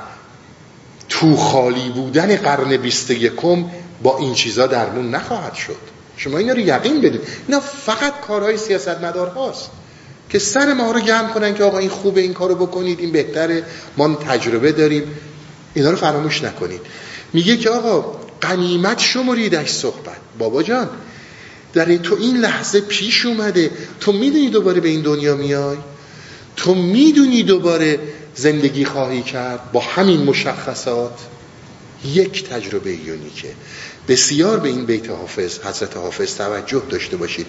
تو خالی بودن قرن بیست یکم با این چیزا درمون نخواهد شد. شما اینا رو یقین بدید اینا فقط کارهای سیاست مدار هاست که سر ما رو گرم کنن که آقا این خوبه این کارو بکنید این بهتره ما تجربه داریم. اینا رو فراموش نکنید. میگه که آقا قنیمت شمریدش صحبت. بابا جان در تو این لحظه پیش اومده. تو می‌دونی دوباره به این دنیا میای؟ تو می‌دونی دوباره زندگی خواهی کرد؟ با همین مشخصات یک تجربه یونیکه بسیار به این بیت حافظ حضرت حافظ توجه داشته باشید.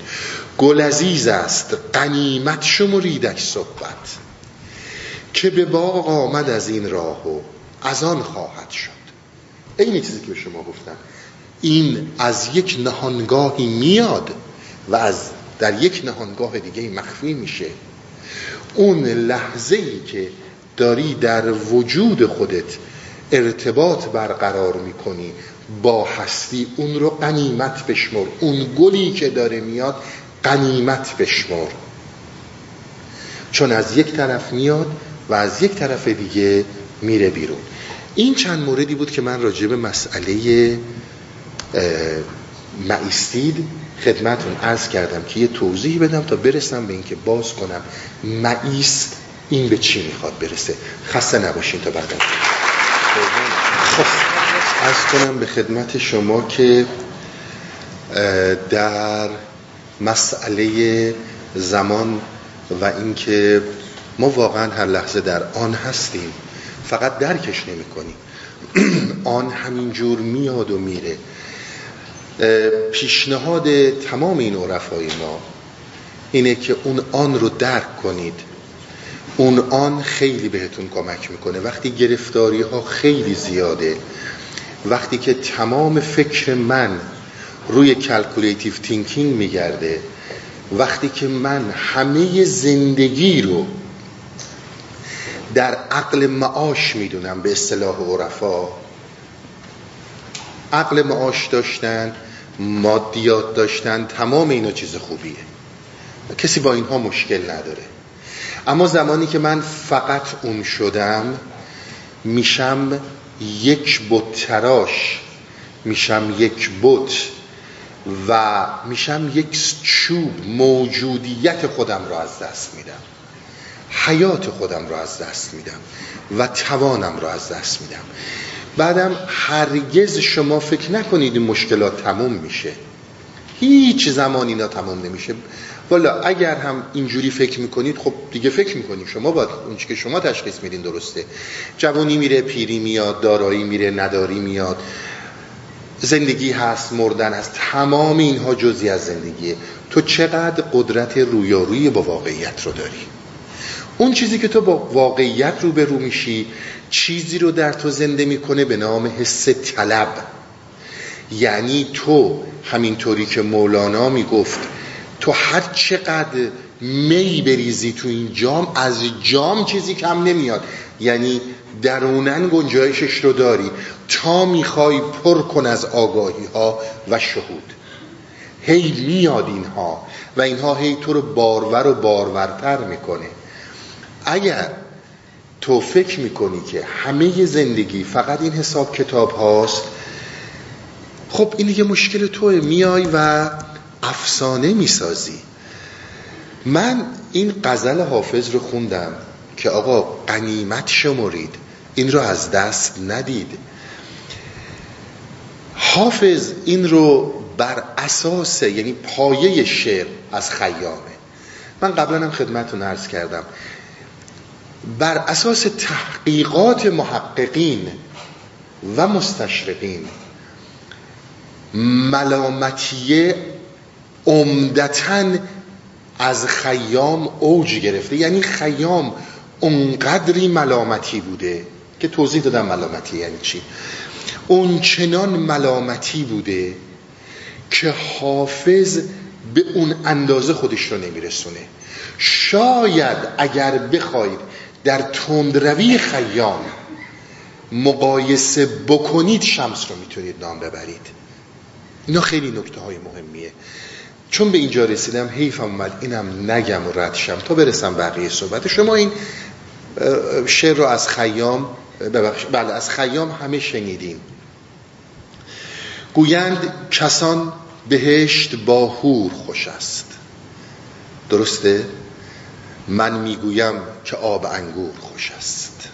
گل عزیز است قنیمت شمریدش صحبت. که به باغ آمد از این راه و از آن خواهد شد. این چیزی که به شما گفتم. این از یک نهانگاهی میاد و از در یک نهانگاه دیگه مخفی میشه. اون لحظه ای که داری در وجود خودت ارتباط برقرار می‌کنی. با هستی اون رو قنیمت بشمر اون گلی که داره میاد قنیمت بشمر چون از یک طرف میاد و از یک طرف دیگه میره بیرون. این چند موردی بود که من راجع به مسئله معیستید خدمتون عرض کردم که یه توضیح بدم تا برسم به اینکه باز کنم معیست این به چی می‌خواد برسه. خسته نباشین تا بعد عرض کنم به خدمت شما که در مسئله زمان و اینکه ما واقعا هر لحظه در آن هستیم فقط درکش نمی کنیم (clears throat) آن همینجور میاد و میره. پیشنهاد تمام این عرفای ما اینه که اون آن رو درک کنید. اون آن خیلی بهتون کمک می‌کنه. وقتی گرفتاری ها خیلی زیاده وقتی که تمام فکر من روی calculative thinking میگرده وقتی که من همه زندگی رو در عقل معاش می‌دونم به اصطلاح عرفا عقل معاش داشتن مادیات داشتن تمام اینا چیز خوبیه. کسی با اینها مشکل نداره. اما زمانی که من فقط اون شدم میشم یک بتراش میشم یک بت و میشم یک چوب موجودیت خودم را از دست میدم حیات خودم را از دست میدم و توانم را از دست میدم. بعدم هرگز شما فکر نکنید این مشکلات تموم میشه. هیچ زمان اینا تمام نمیشه. والا اگر هم اینجوری فکر می‌کنید خب دیگه فکر می‌کنید شما باید اون که شما تشخیص میدین درسته. جوانی میره پیری میاد دارایی میره نداری میاد. زندگی هست مردن هست. تمام اینها جزی از زندگیه. تو چقدر قدرت رویارویی با واقعیت رو داری؟ اون چیزی که تو با واقعیت رو به رو میشی چیزی رو در تو زنده می‌کنه به نام حس طلب. یعنی تو همینطوری که مولانا می‌گفت تو هر چقدر می بریزی تو این جام از جام چیزی کم نمیاد. یعنی درونن گنجایشش رو داری. تا می‌خوای پر کن از آگاهی ها و شهود. هی میاد اینها و اینها هی تو رو بارور و بارورتر می‌کنه. اگر تو فکر می‌کنی که همه زندگی فقط این حساب کتاب هاست خب این دیگه مشکل توه. میای و افسانه می‌سازی. من این قزل حافظ رو خوندم که آقا قنیمت شمرید. این رو از دست ندید. حافظ این رو بر اساس یعنی پایه شعر از خیامه. من قبلا هم خدمتون عرض کردم. بر اساس تحقیقات محققین و مستشرقین ملامتیه عمدتا از خیام اوج گرفته. یعنی خیام اونقدری ملامتی بوده که توضیح دادم ملامتی یعنی چی. اون چنان ملامتی بوده که حافظ به اون اندازه خودش رو نمیرسونه. شاید اگر بخواید در تندروی خیام مقایسه بکنید شمس رو می‌تونید نام ببرید. اینا خیلی نکته های مهمیه. چون به اینجا رسیدم حیفم اومد اینم نگم و ردشم تا برسم بقیه صحبت. شما این شعر رو از خیام بله از خیام همه شنیدیم گویند کسان بهشت با هور خوش است. درسته؟ من می‌گویم که آب انگور خوش است.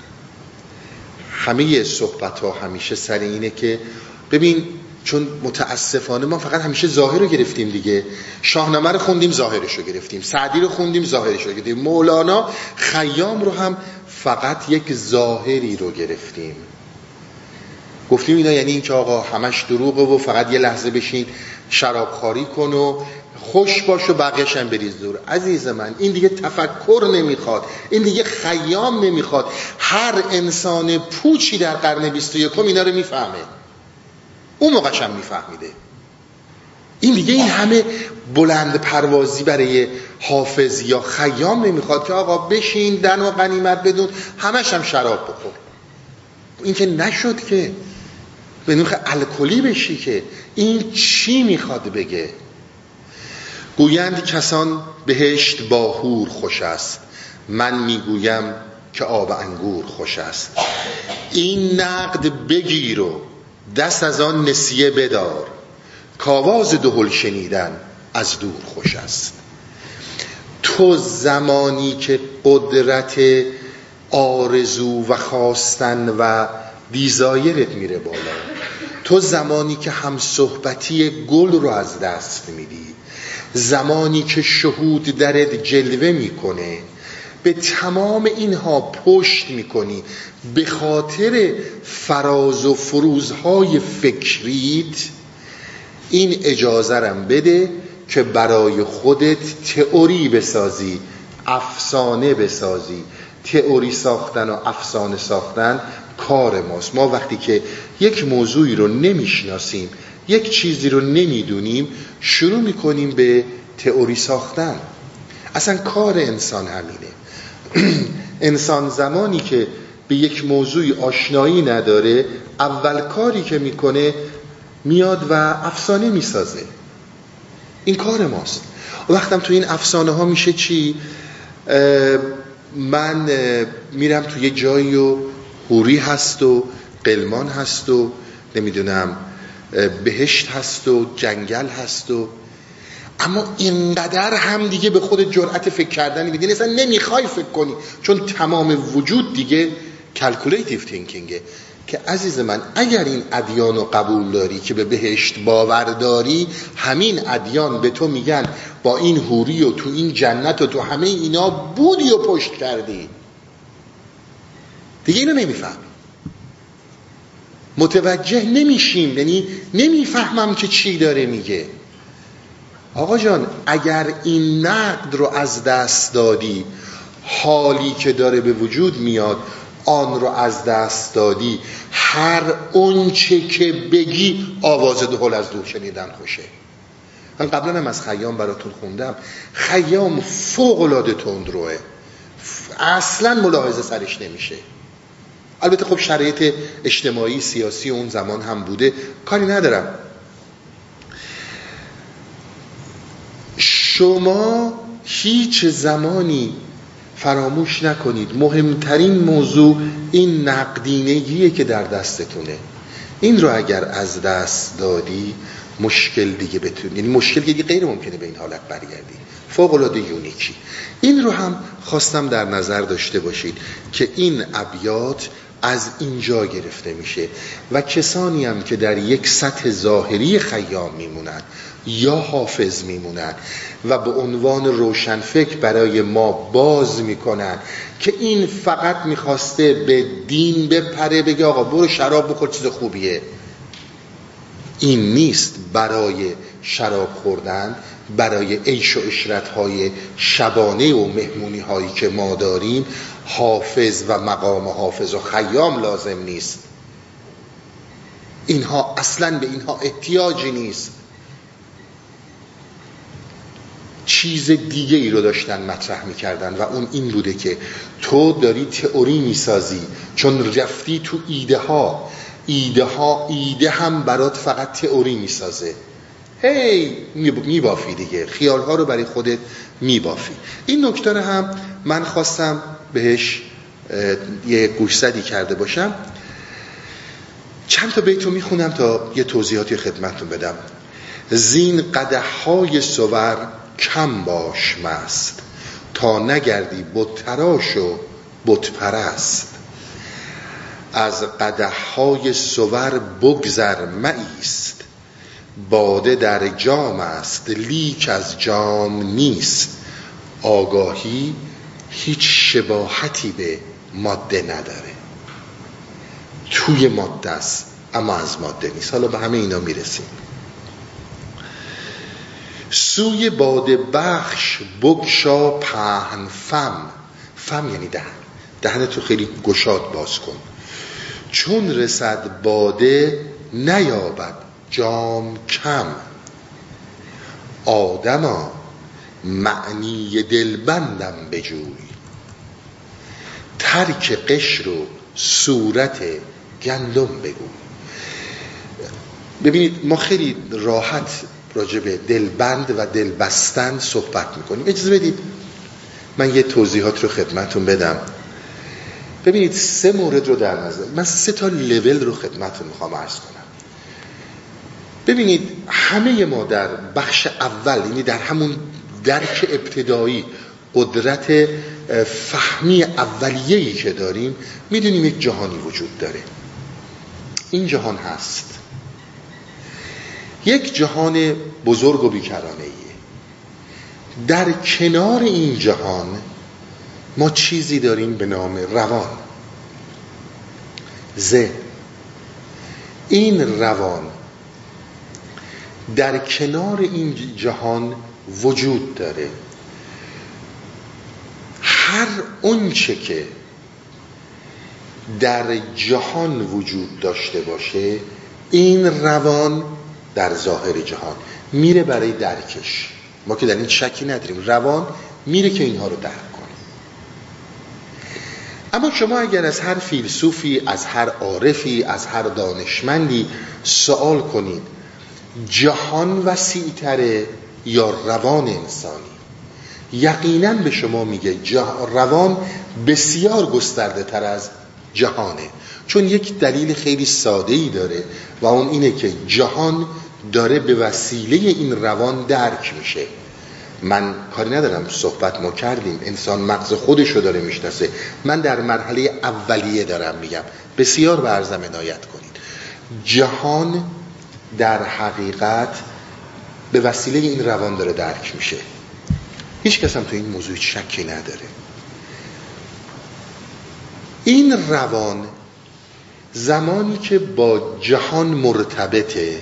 همه صحبت ها همیشه سر اینه که ببین چون متاسفانه ما فقط همیشه ظاهر رو گرفتیم دیگه. شاهنامه رو خوندیم ظاهرش رو گرفتیم. سعدی رو خوندیم ظاهرش رو گرفتیم. مولانا خیام رو هم فقط یک ظاهری رو گرفتیم. گفتیم اینا یعنی این که آقا همش دروغه و فقط یه لحظه بشین شرابخاری کن و خوش باش و بقیش هم بریز دور. عزیز من این دیگه تفکر نمی‌خواد. این دیگه خیام نمی‌خواد. هر انسان پوچی در قرن 21 اینا رو می‌فهمه. اون موقعش هم میفهمیده؟ این دیگه این همه بلند پروازی برای حافظ یا خیام نمی‌خواد که آقا بشین دن و غنیمت بدون همش هم شراب بخور. این که نشد که به نوخ الکلی بشی که این چی می‌خواد بگه؟ گویند کسان بهشت با هور خوش است. من می‌گویم که آب انگور خوش است. این نقد بگیر و دست از آن نسیه بدار. کاواز دهل شنیدن از دور خوش است. تو زمانی که قدرت آرزو و خواستن و دیزایرت میره بالا تو زمانی که هم صحبتی گل رو از دست میدی زمانی که شهود درت جلوه می‌کنه به تمام اینها پشت می‌کنی به خاطر فراز و فروزهای فکریت این اجازه رم بده که برای خودت تئوری بسازی افسانه بسازی. تئوری ساختن و افسانه ساختن کار ماست. ما وقتی که یک موضوعی رو نمی‌شناسیم یک چیزی رو نمی‌دونیم شروع می‌کنیم به تئوری ساختن. اصلا کار انسان همینه. (clears throat) انسان زمانی که به یک موضوعی آشنایی نداره اول کاری که می‌کنه میاد و افسانه می‌سازه. این کار ماست. و وقتم تو این افسانه ها میشه چی؟ من میرم تو یه جایی و هوری هست و قلمان هست و نمی‌دونم بهشت هست و جنگل هست و اما اینقدر هم دیگه به خود جرأت فکر کردنی دیگه اصلا نمی‌خوای فکر کنی چون تمام وجود دیگه calculative thinking ه که عزیز من اگر این ادیان رو قبول داری که به بهشت باور داری همین ادیان به تو میگن با این حوری و تو این جنت و تو همه اینا بودی و پشت کردی. دیگه اینو نمیفهم متوجه نمیشیم یعنی نمی‌فهمم که چی داره میگه. آقا جان اگر این نقد رو از دست دادی حالی که داره به وجود میاد آن رو از دست دادی هر اونچه که بگی آواز دهل از دور شنیدن خوشه. من قبلا هم از خیام براتون خوندم. خیام فوق العاده تندروه اصلا ملاحظه سرش نمیشه. البته خب شرایط اجتماعی سیاسی اون زمان هم بوده. کاری ندارم. شما هیچ زمانی فراموش نکنید. مهمترین موضوع این نقدینگیه که در دستتونه. این رو اگر از دست دادی مشکل دیگه بتونی. یعنی مشکل دیگه غیر ممکنه به این حالت برگردی. فوق العاده یونیکی. این رو هم خواستم در نظر داشته باشید که این ابیات از اینجا گرفته میشه و کسانی هم که در یک سطح ظاهری خیام میمونن. یا حافظ میمونن و به عنوان روشنفکر برای ما باز می‌کنن که این فقط می‌خواسته به دین بپره بگه آقا برو شراب بخور چیز خوبیه. این نیست برای شراب خوردن برای عیش و اشرت های شبانه و مهمونی هایی که ما داریم حافظ و مقام حافظ و خیام لازم نیست. اینها اصلا به اینها احتیاجی نیست. چیز دیگه ای رو داشتن مطرح می‌کردن و اون این بوده که تو داری تئوری می‌سازی چون رفتی تو ایده ها ایده ها ایده هم برات فقط تئوری می‌سازه. هی میبافی دیگه. خیال ها رو برای خودت میبافی. این نکته هم من خواستم بهش یه گوشزدی کرده باشم. چند تا بیتو می‌خونم تا یه توضیحاتی خدمتتون بدم. زین قده های سور کم باش مست تا نگردی بتراش و بتپرست. از قده های سور بگذر مایست باده در جام است لیک از جام نیست. آگاهی هیچ شباهتی به ماده نداره. توی ماده است اما از ماده نیست. حالا به همه اینا می‌رسیم. سوی باده بخش بگشا پهن فم. فم یعنی دهن. دهن تو خیلی گشاد باز کن. چون رسد باده نیابد جام کم. آدما معنی دلبندم بجوی ترک قشر و صورت گندم بگو ببینید ما خیلی راحت راجع به دلبند و دلبستن صحبت می‌کنیم. اجازه بدید. من یه توضیحات رو خدمتون بدم. ببینید سه مورد رو در نظر من سه تا لول رو خدمتون می‌خوام عرض کنم. ببینید همه ما در بخش اول یعنی در همون درک ابتدایی قدرت فهمی اولیه‌ای که داریم می‌دونیم یک جهانی وجود داره. این جهان هست. یک جهان بزرگ و بیکرانه در کنار این جهان ما چیزی داریم به نام روان. ذهن. این روان در کنار این جهان وجود داره. هر اونچه که در جهان وجود داشته باشه این روان در ظاهر جهان. میره برای درکش. ما که در این شکی نداریم. روان میره که اینها رو درک کنه. اما شما اگر از هر فیلسوفی از هر عارفی از هر دانشمندی سوال کنید جهان وسیعتره یا روان انسانی؟ یقینا به شما میگه روان بسیار گسترده تر از جهانه. چون یک دلیل خیلی ساده ای داره و اون اینه که جهان داره به وسیله این روان درک میشه. من کاری ندارم صحبت ما کردیم. انسان مغز خودش رو داره می‌شناسه. من در مرحله اولیه دارم میگم. بسیار به ارزم کنید. جهان در حقیقت به وسیله این روان داره درک میشه. هیچ کس هم تو این موضوع شکی نداره. این روان زمانی که با جهان مرتبطه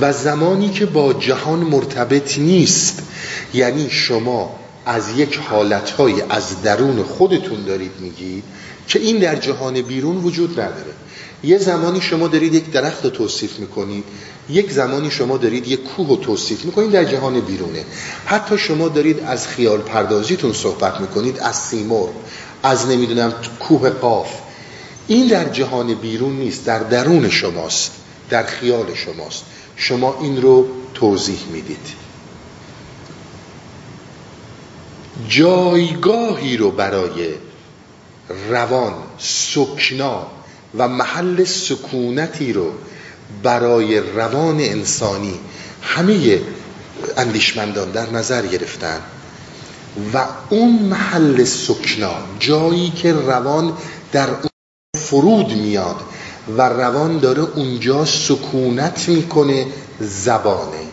و زمانی که با جهان مرتبط نیست. یعنی شما از یک حالتهای از درون خودتون دارید میگید که این در جهان بیرون وجود نداره. یه زمانی شما دارید یک درخت توصیف می‌کنید یک زمانی شما دارید یک کوه رو توصیف می‌کنید در جهان بیرونه. حتی شما دارید از خیال پردازیتون صحبت می‌کنید از سیمور از نمی‌دونم کوه قاف. این در جهان بیرون نیست در درون شماست در خیال شماست. شما این رو توضیح می‌دید. جایگاهی رو برای روان سکنا و محل سکونتی رو برای روان انسانی همه اندیشمندان در نظر گرفتن و اون محل سکنا جایی که روان در اون فرود میاد و روان داره اونجا سکونت می‌کنه زبانه.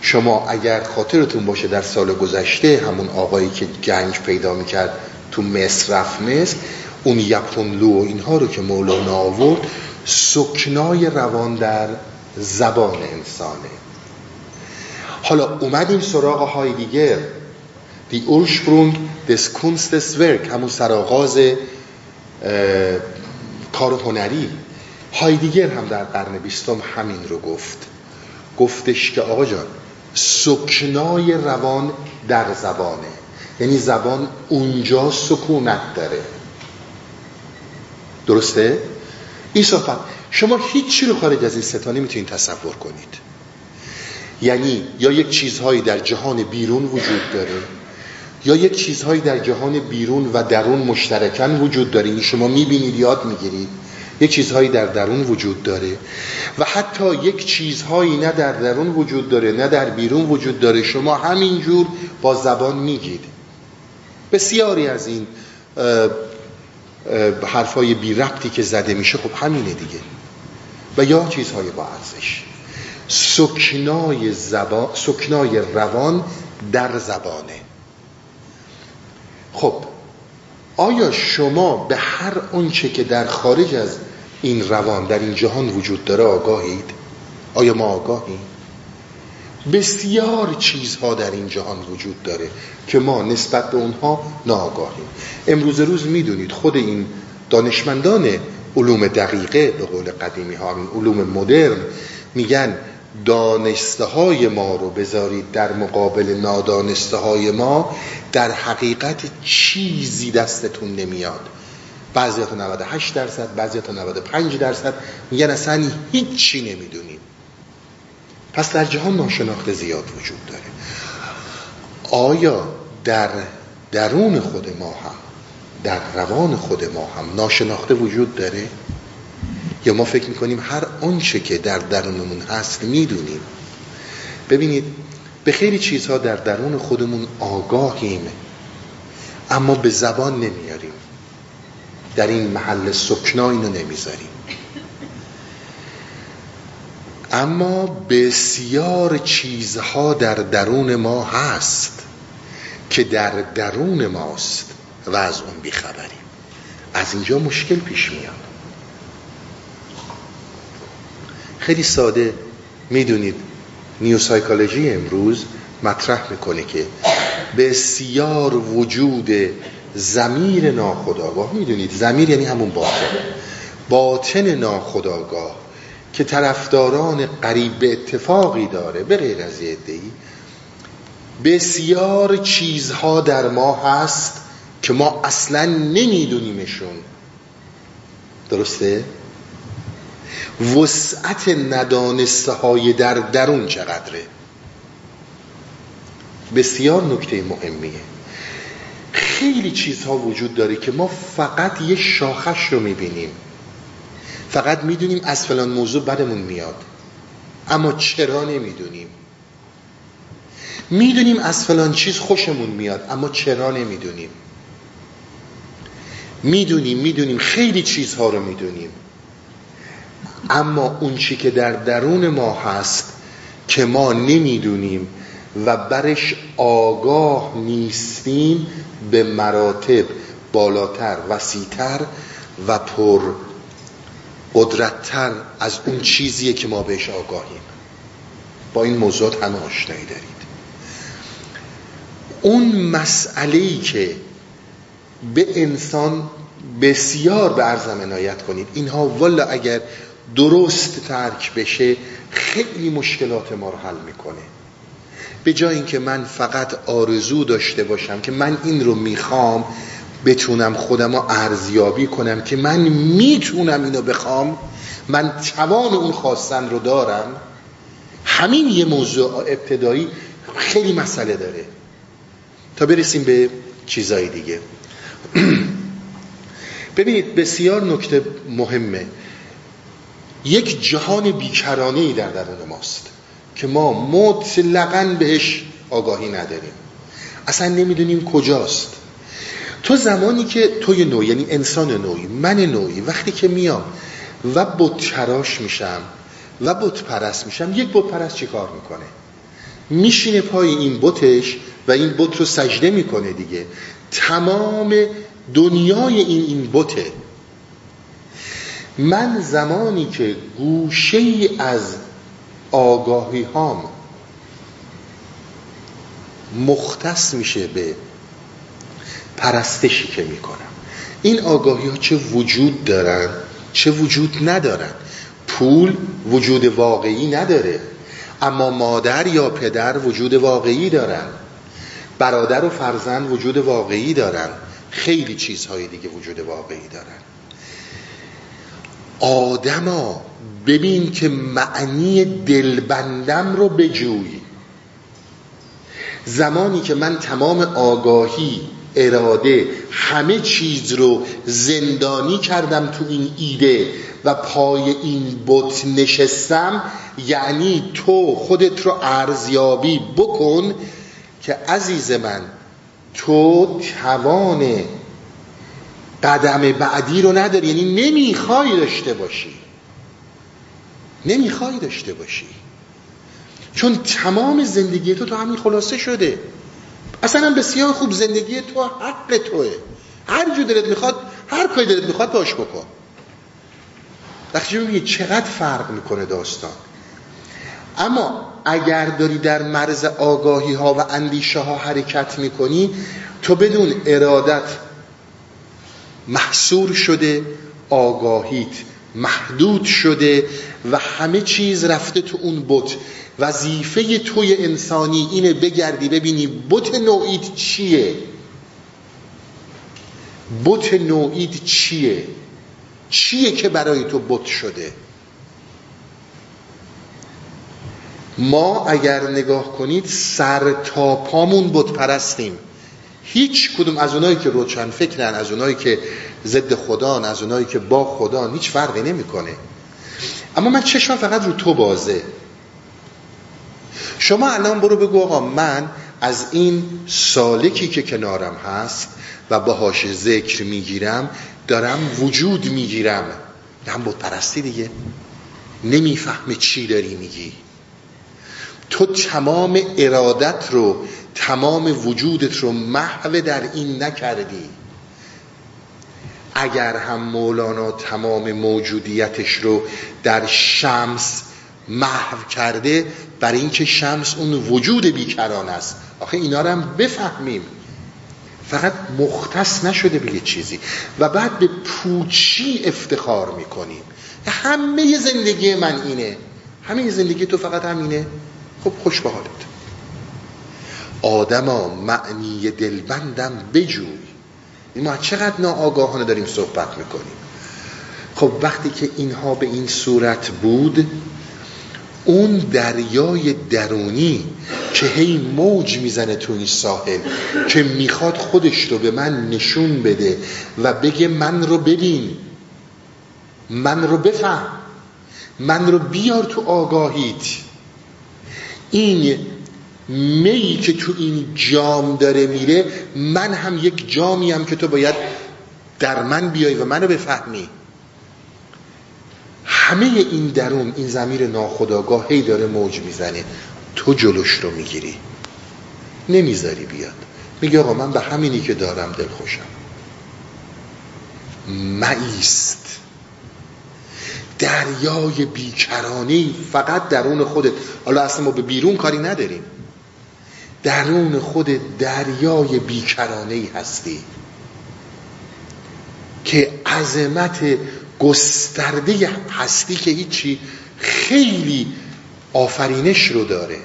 شما اگر خاطرتون باشه در سال گذشته همون آقایی که گنج پیدا می‌کرد تو مصر رفت مصر اون یپونلو و اینها رو که مولانا آورد سکنای روان در زبان انسانه. حالا اومدیم سراغ های دیگر دی Ursprung des Kunsteswerk همون سراغاز کار هنری. هایدیگر هم در قرن بیستم همین رو گفت. گفتش که آقا جان سکنای روان در زبانه. یعنی زبان اونجا سکونت داره. درسته؟ این صحبت شما هیچی رو خارج از این ستا نمی‌تونید تصور کنید. یعنی یا یک چیزهایی در جهان بیرون وجود داره یا یک چیزهایی در جهان بیرون و درون مشترکن وجود داره. شما می‌بینید یاد می‌گیرید. یک چیزهایی در درون وجود داره. و حتی یک چیزهایی نه در درون وجود داره نه در بیرون وجود داره. شما همینجور با زبان میگید. بسیاری از این حرفای بی ربطی که زده میشه خب همینه دیگه. و یا چیزهای با ارزش. سکنای, زبان، سکنای روان در زبانه. خب آیا شما به هر آنچه که در خارج از این روان در این جهان وجود داره آگاهید؟ آیا ما آگاهیم؟ بسیار چیزها در این جهان وجود داره که ما نسبت به اونها ناآگاهیم. امروز روز می‌دونید خود این دانشمندان علوم دقیقه به قول قدیمی ها این علوم مدرن میگن دانسته های ما رو بذارید در مقابل نادانسته های ما در حقیقت چیزی دستتون نمیاد. بعضی تا 98 درصد بعضی تا 95 درصد. میگن اصلا هیچی نمی‌دونیم. پس در جهان ناشناخته زیاد وجود داره. آیا در درون خود ما هم در روان خود ما هم ناشناخته وجود داره؟ یا ما فکر می‌کنیم هر آنچه که در درونمون هست می‌دونیم. ببینید به خیلی چیزها در درون خودمون آگاهیم اما به زبان نمیاریم. در این محل سکنا اینو نمی‌ذاریم. اما بسیار چیزها در درون ما هست که در درون ماست و از اون بیخبریم. از اینجا مشکل پیش میاد. خیلی ساده می‌دونید. نیوسایکولوژی امروز مطرح می‌کنه که بسیار وجود زمیر ناخداگاه می‌دونید؟ زمیر یعنی همون باطن. باطن ناخداگاه که طرفداران قریب به اتفاقی داره به غیر از ای بسیار چیزها در ما هست که ما اصلا نمیدونیمشون. درسته؟ وسعت ندانسته های در درون چقدره. بسیار نکته مهمیه. خیلی چیزها وجود داره که ما فقط یه شاخش رو می‌بینیم. فقط می‌دونیم از فلان موضوع بدمون میاد. اما چرا نمی‌دونیم؟ می‌دونیم از فلان چیز خوشمون میاد اما چرا نمی‌دونیم؟ می‌دونیم می‌دونیم خیلی چیزها رو می‌دونیم. اما اون چی که در درون ما هست که ما نمی‌دونیم و برش آگاه نیستیم به مراتب بالاتر وسیعتر و پر قدرتتر از اون چیزیه که ما بهش آگاهیم. با این موضوعات همه آشنایی دارید. اون مسئله ای که به انسان بسیار به ارزم عنایت کنید اینها والا اگر درست ترک بشه خیلی مشکلات ما رو حل می‌کنه. به جای اینکه من فقط آرزو داشته باشم که من این رو می‌خوام بتونم خودم رو ارزیابی کنم که من می‌تونم اینو بخوام من توان اون خواستن رو دارم همین یه موضوع ابتدایی خیلی مسئله داره. تا برسیم به چیزای دیگه. (clears throat) ببینید بسیار نکته مهمه. یک جهان بیکرانه ای در درون ماست که ما مطلقا بهش آگاهی نداریم. اصلا نمی‌دونیم کجاست. تو زمانی که توی نوع یعنی انسان نوعی من نوعی وقتی که میام و بت میشم و بت پرست میشم یک بت پرست چی کار می‌کنه؟ میشینه پای این بتش و این بت رو سجده می‌کنه دیگه. تمام دنیای این این بته من زمانی که گوشه از آگاهی هام مختص میشه به پرستشی که می‌کنم. این آگاهی ها چه وجود دارن چه وجود ندارن؟ پول وجود واقعی نداره اما مادر یا پدر وجود واقعی دارن. برادر و فرزند وجود واقعی دارن. خیلی چیزهای دیگه وجود واقعی دارن. آدما ببین که معنی دلبندم رو بجوی. زمانی که من تمام آگاهی اراده همه چیز رو زندانی کردم تو این ایده و پای این بت نشستم یعنی تو خودت رو ارزیابی بکن که عزیز من تو توان قدم بعدی رو نداری. یعنی نمی‌خوای داشته باشی. نمی‌خوای داشته باشی. چون تمام زندگی تو تو همین خلاصه شده. اصلا بسیار خوب زندگی تو حق توه. هر جو دلت می‌خواد هر کاری دلت می‌خواد باش بکن. وقتی میگی چقدر فرق می‌کنه داستان. اما اگر داری در مرز آگاهی ها و اندیشه ها حرکت می‌کنی تو بدون ارادت محصور شده آگاهیت محدود شده و همه چیز رفته تو اون بت. وظیفه توی انسانی اینه بگردی ببینی بت نوعیت چیه؟ بت نوعیت چیه؟ چیه که برای تو بت شده؟ ما اگر نگاه کنید سر تا پامون بت پرستیم. هیچ کدوم از اونایی که روچن فکرن از اونایی که ضد خدا از اونایی که با خدا هیچ فرقی نمی‌کنه. اما من چشم فقط رو تو بازه. شما الان برو بگو آقا من از این سالکی که کنارم هست و باهاش ذکر می‌گیرم دارم وجود می‌گیرم. هم بود پرستی دیگه. نمی‌فهمه چی داری میگی. تو تمام ارادت رو تمام وجودت رو محو در این نکردی. اگر هم مولانا تمام موجودیتش رو در شمس محو کرده برای اینکه شمس اون وجود بیکران است. آخه اینا رو هم بفهمیم. فقط مختص نشده به یه چیزی. و بعد به پوچی افتخار می‌کنیم. همه زندگی من اینه. همه زندگی تو فقط همینه. خب خوش به حالت. آدما معنی دلبندم بجوی. ما چقدر ناآگاهانه داریم صحبت می‌کنیم. خب وقتی که اینها به این صورت بود اون دریای درونی که هی موج می‌زنه تو این ساحل که می‌خواد خودش رو به من نشون بده و بگه من رو ببین من رو بفهم من رو بیار تو آگاهیت. این می که تو این جام داره میره من هم یک جامی هم که تو باید در من بیای و منو بفهمی. همه این درون این زمیر ناخداگاه هی داره موج می‌زنه. تو جلوش رو می‌گیری. نمی‌ذاری بیاد. میگه آقا من به همینی که دارم دل خوشم مایست دریای بیکرانی فقط درون خودت. حالا اصلا ما به بیرون کاری نداریم. درون خود دریای بیکرانه هستی که عظمت گسترده هستی که هیچی خیلی آفرینش رو داره.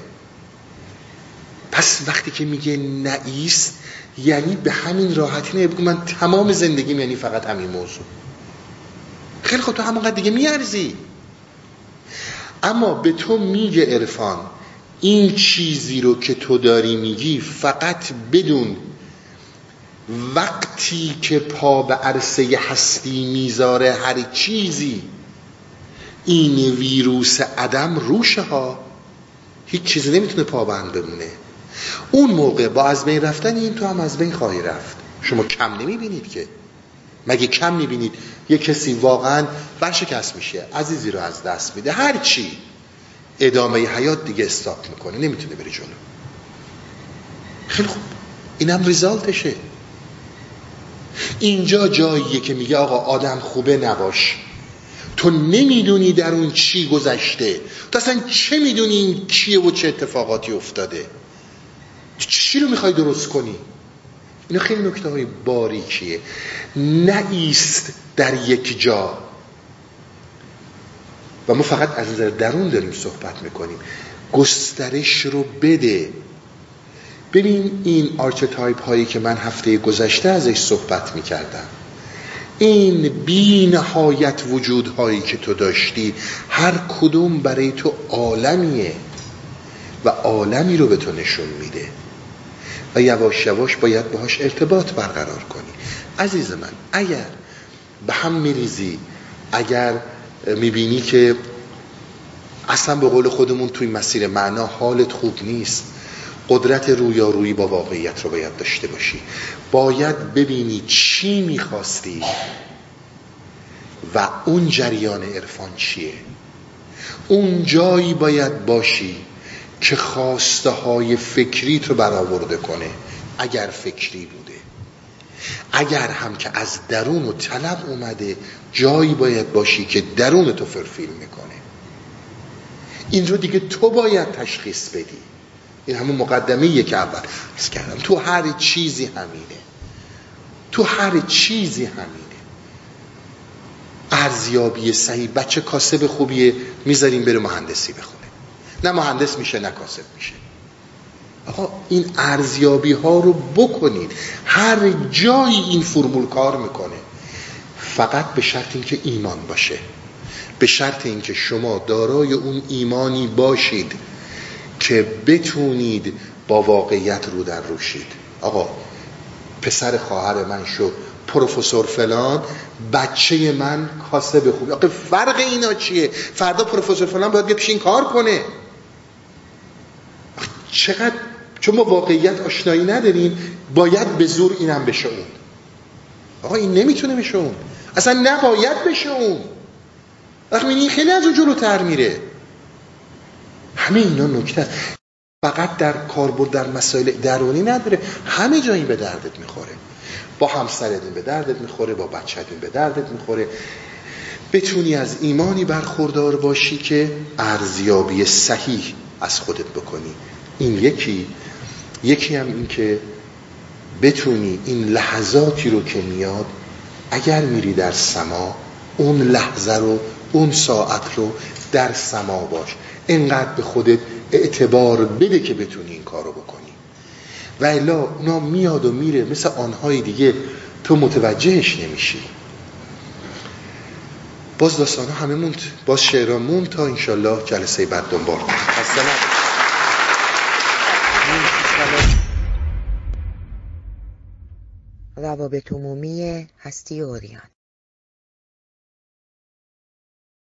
پس وقتی که میگه نئیست یعنی به همین راحتی نه بگو من تمام زندگیم یعنی فقط همین موضوع. خیلی خب تو همونقدر دیگه میارزی. اما به تو میگه عرفان این چیزی رو که تو داری میگی فقط بدون وقتی که پا به عرصه هستی می‌ذاره هر چیزی این ویروس عدم روشه ها. هیچ چیزی نمی‌تونه پابند بمونه. اون موقع با از بین رفتن این تو هم از بین خواهی رفت. شما کم نمی‌بینید که. مگه کم می‌بینید؟ یه کسی واقعا برشکست میشه عزیزی رو از دست میده. هر چی. ادامه حیات دیگه استاپ می‌کنه. نمی‌تونه بره جلو. خیلی خوب. اینم ریزالتشه اینجا جاییه که میگه آقا آدم خوبه نباش. تو نمی‌دونی در اون چی گذشته. تو اصلا چه می‌دونی این کیه و چه اتفاقاتی افتاده؟ چی رو می‌خوای درست کنی؟ اینا خیلی نکته های باریکیه نایست در یک جا. ما فقط از نظر درون داریم صحبت می‌کنیم. گسترش رو بده. ببین این archetype هایی که من هفته گذشته ازش صحبت می‌کردم. این بی نهایت وجود هایی که تو داشتی هر کدوم برای تو عالمیه و عالمی رو به تو نشون میده. و یواش یواش باید باهاش ارتباط برقرار کنی. عزیز من اگر به هم میریزی اگر می‌بینی که اصلا به قول خودمون توی مسیر معنا حالت خوب نیست. قدرت رویارویی با واقعیت رو باید داشته باشی. باید ببینی چی می‌خواستی و اون جریان عرفان چیه. اون جایی باید باشی که خواسته های فکری تو برآورده کنه. اگر فکری بوده اگر هم که از درون و طلب اومده جایی باید باشی که درون تو فرفیل می‌کنه. این رو دیگه تو باید تشخیص بدی. این همون مقدمه که اول. کردم. تو هر چیزی همینه. تو هر چیزی همینه. ارزیابی صحیح. بچه کاسب خوبیه. می‌ذاریم بره مهندسی بخونه. نه مهندس میشه نه کاسب میشه. آقا این ارزیابی ها رو بکنید. هر جایی این فرمول کار می‌کنه فقط به شرط اینکه ایمان باشه. به شرط اینکه شما دارای اون ایمانی باشید که بتونید با واقعیت رو در روشید آقا پسر خواهر من شو پروفسور فلان بچه من کاسب خوبی. آقا فرق اینا چیه؟ فردا پروفسور فلان باید پیش این کار کنه. چقدر چون ما واقعیت آشنایی نداریم باید به زور اینم بشه اون. آقا این نمی‌تونه بشه اون. اصلا نباید بشه اون. وقتی این خیلی از اون جلوتر میره. همه اینا نکته فقط در کاربرد در مسائل درونی نداره. همه جایی به دردت می‌خوره. با همسرت به دردت می‌خوره با بچت به دردت می‌خوره. بتونی از ایمانی برخوردار باشی که ارزیابی صحیح از خودت بکنی. این یکی. یکی هم این که بتونی این لحظاتی رو که میاد اگر میری در سما اون لحظه رو اون ساعت رو در سما باش. اینقدر به خودت اعتبار بده که بتونی این کار رو بکنی. و الا اونا میاد و میره مثل آنهای دیگه تو متوجهش نمیشی. باز داستان همه موند. باز شعران موند تا انشالله جلسه بعد دنبال. روابط عمومی هستی اوریان.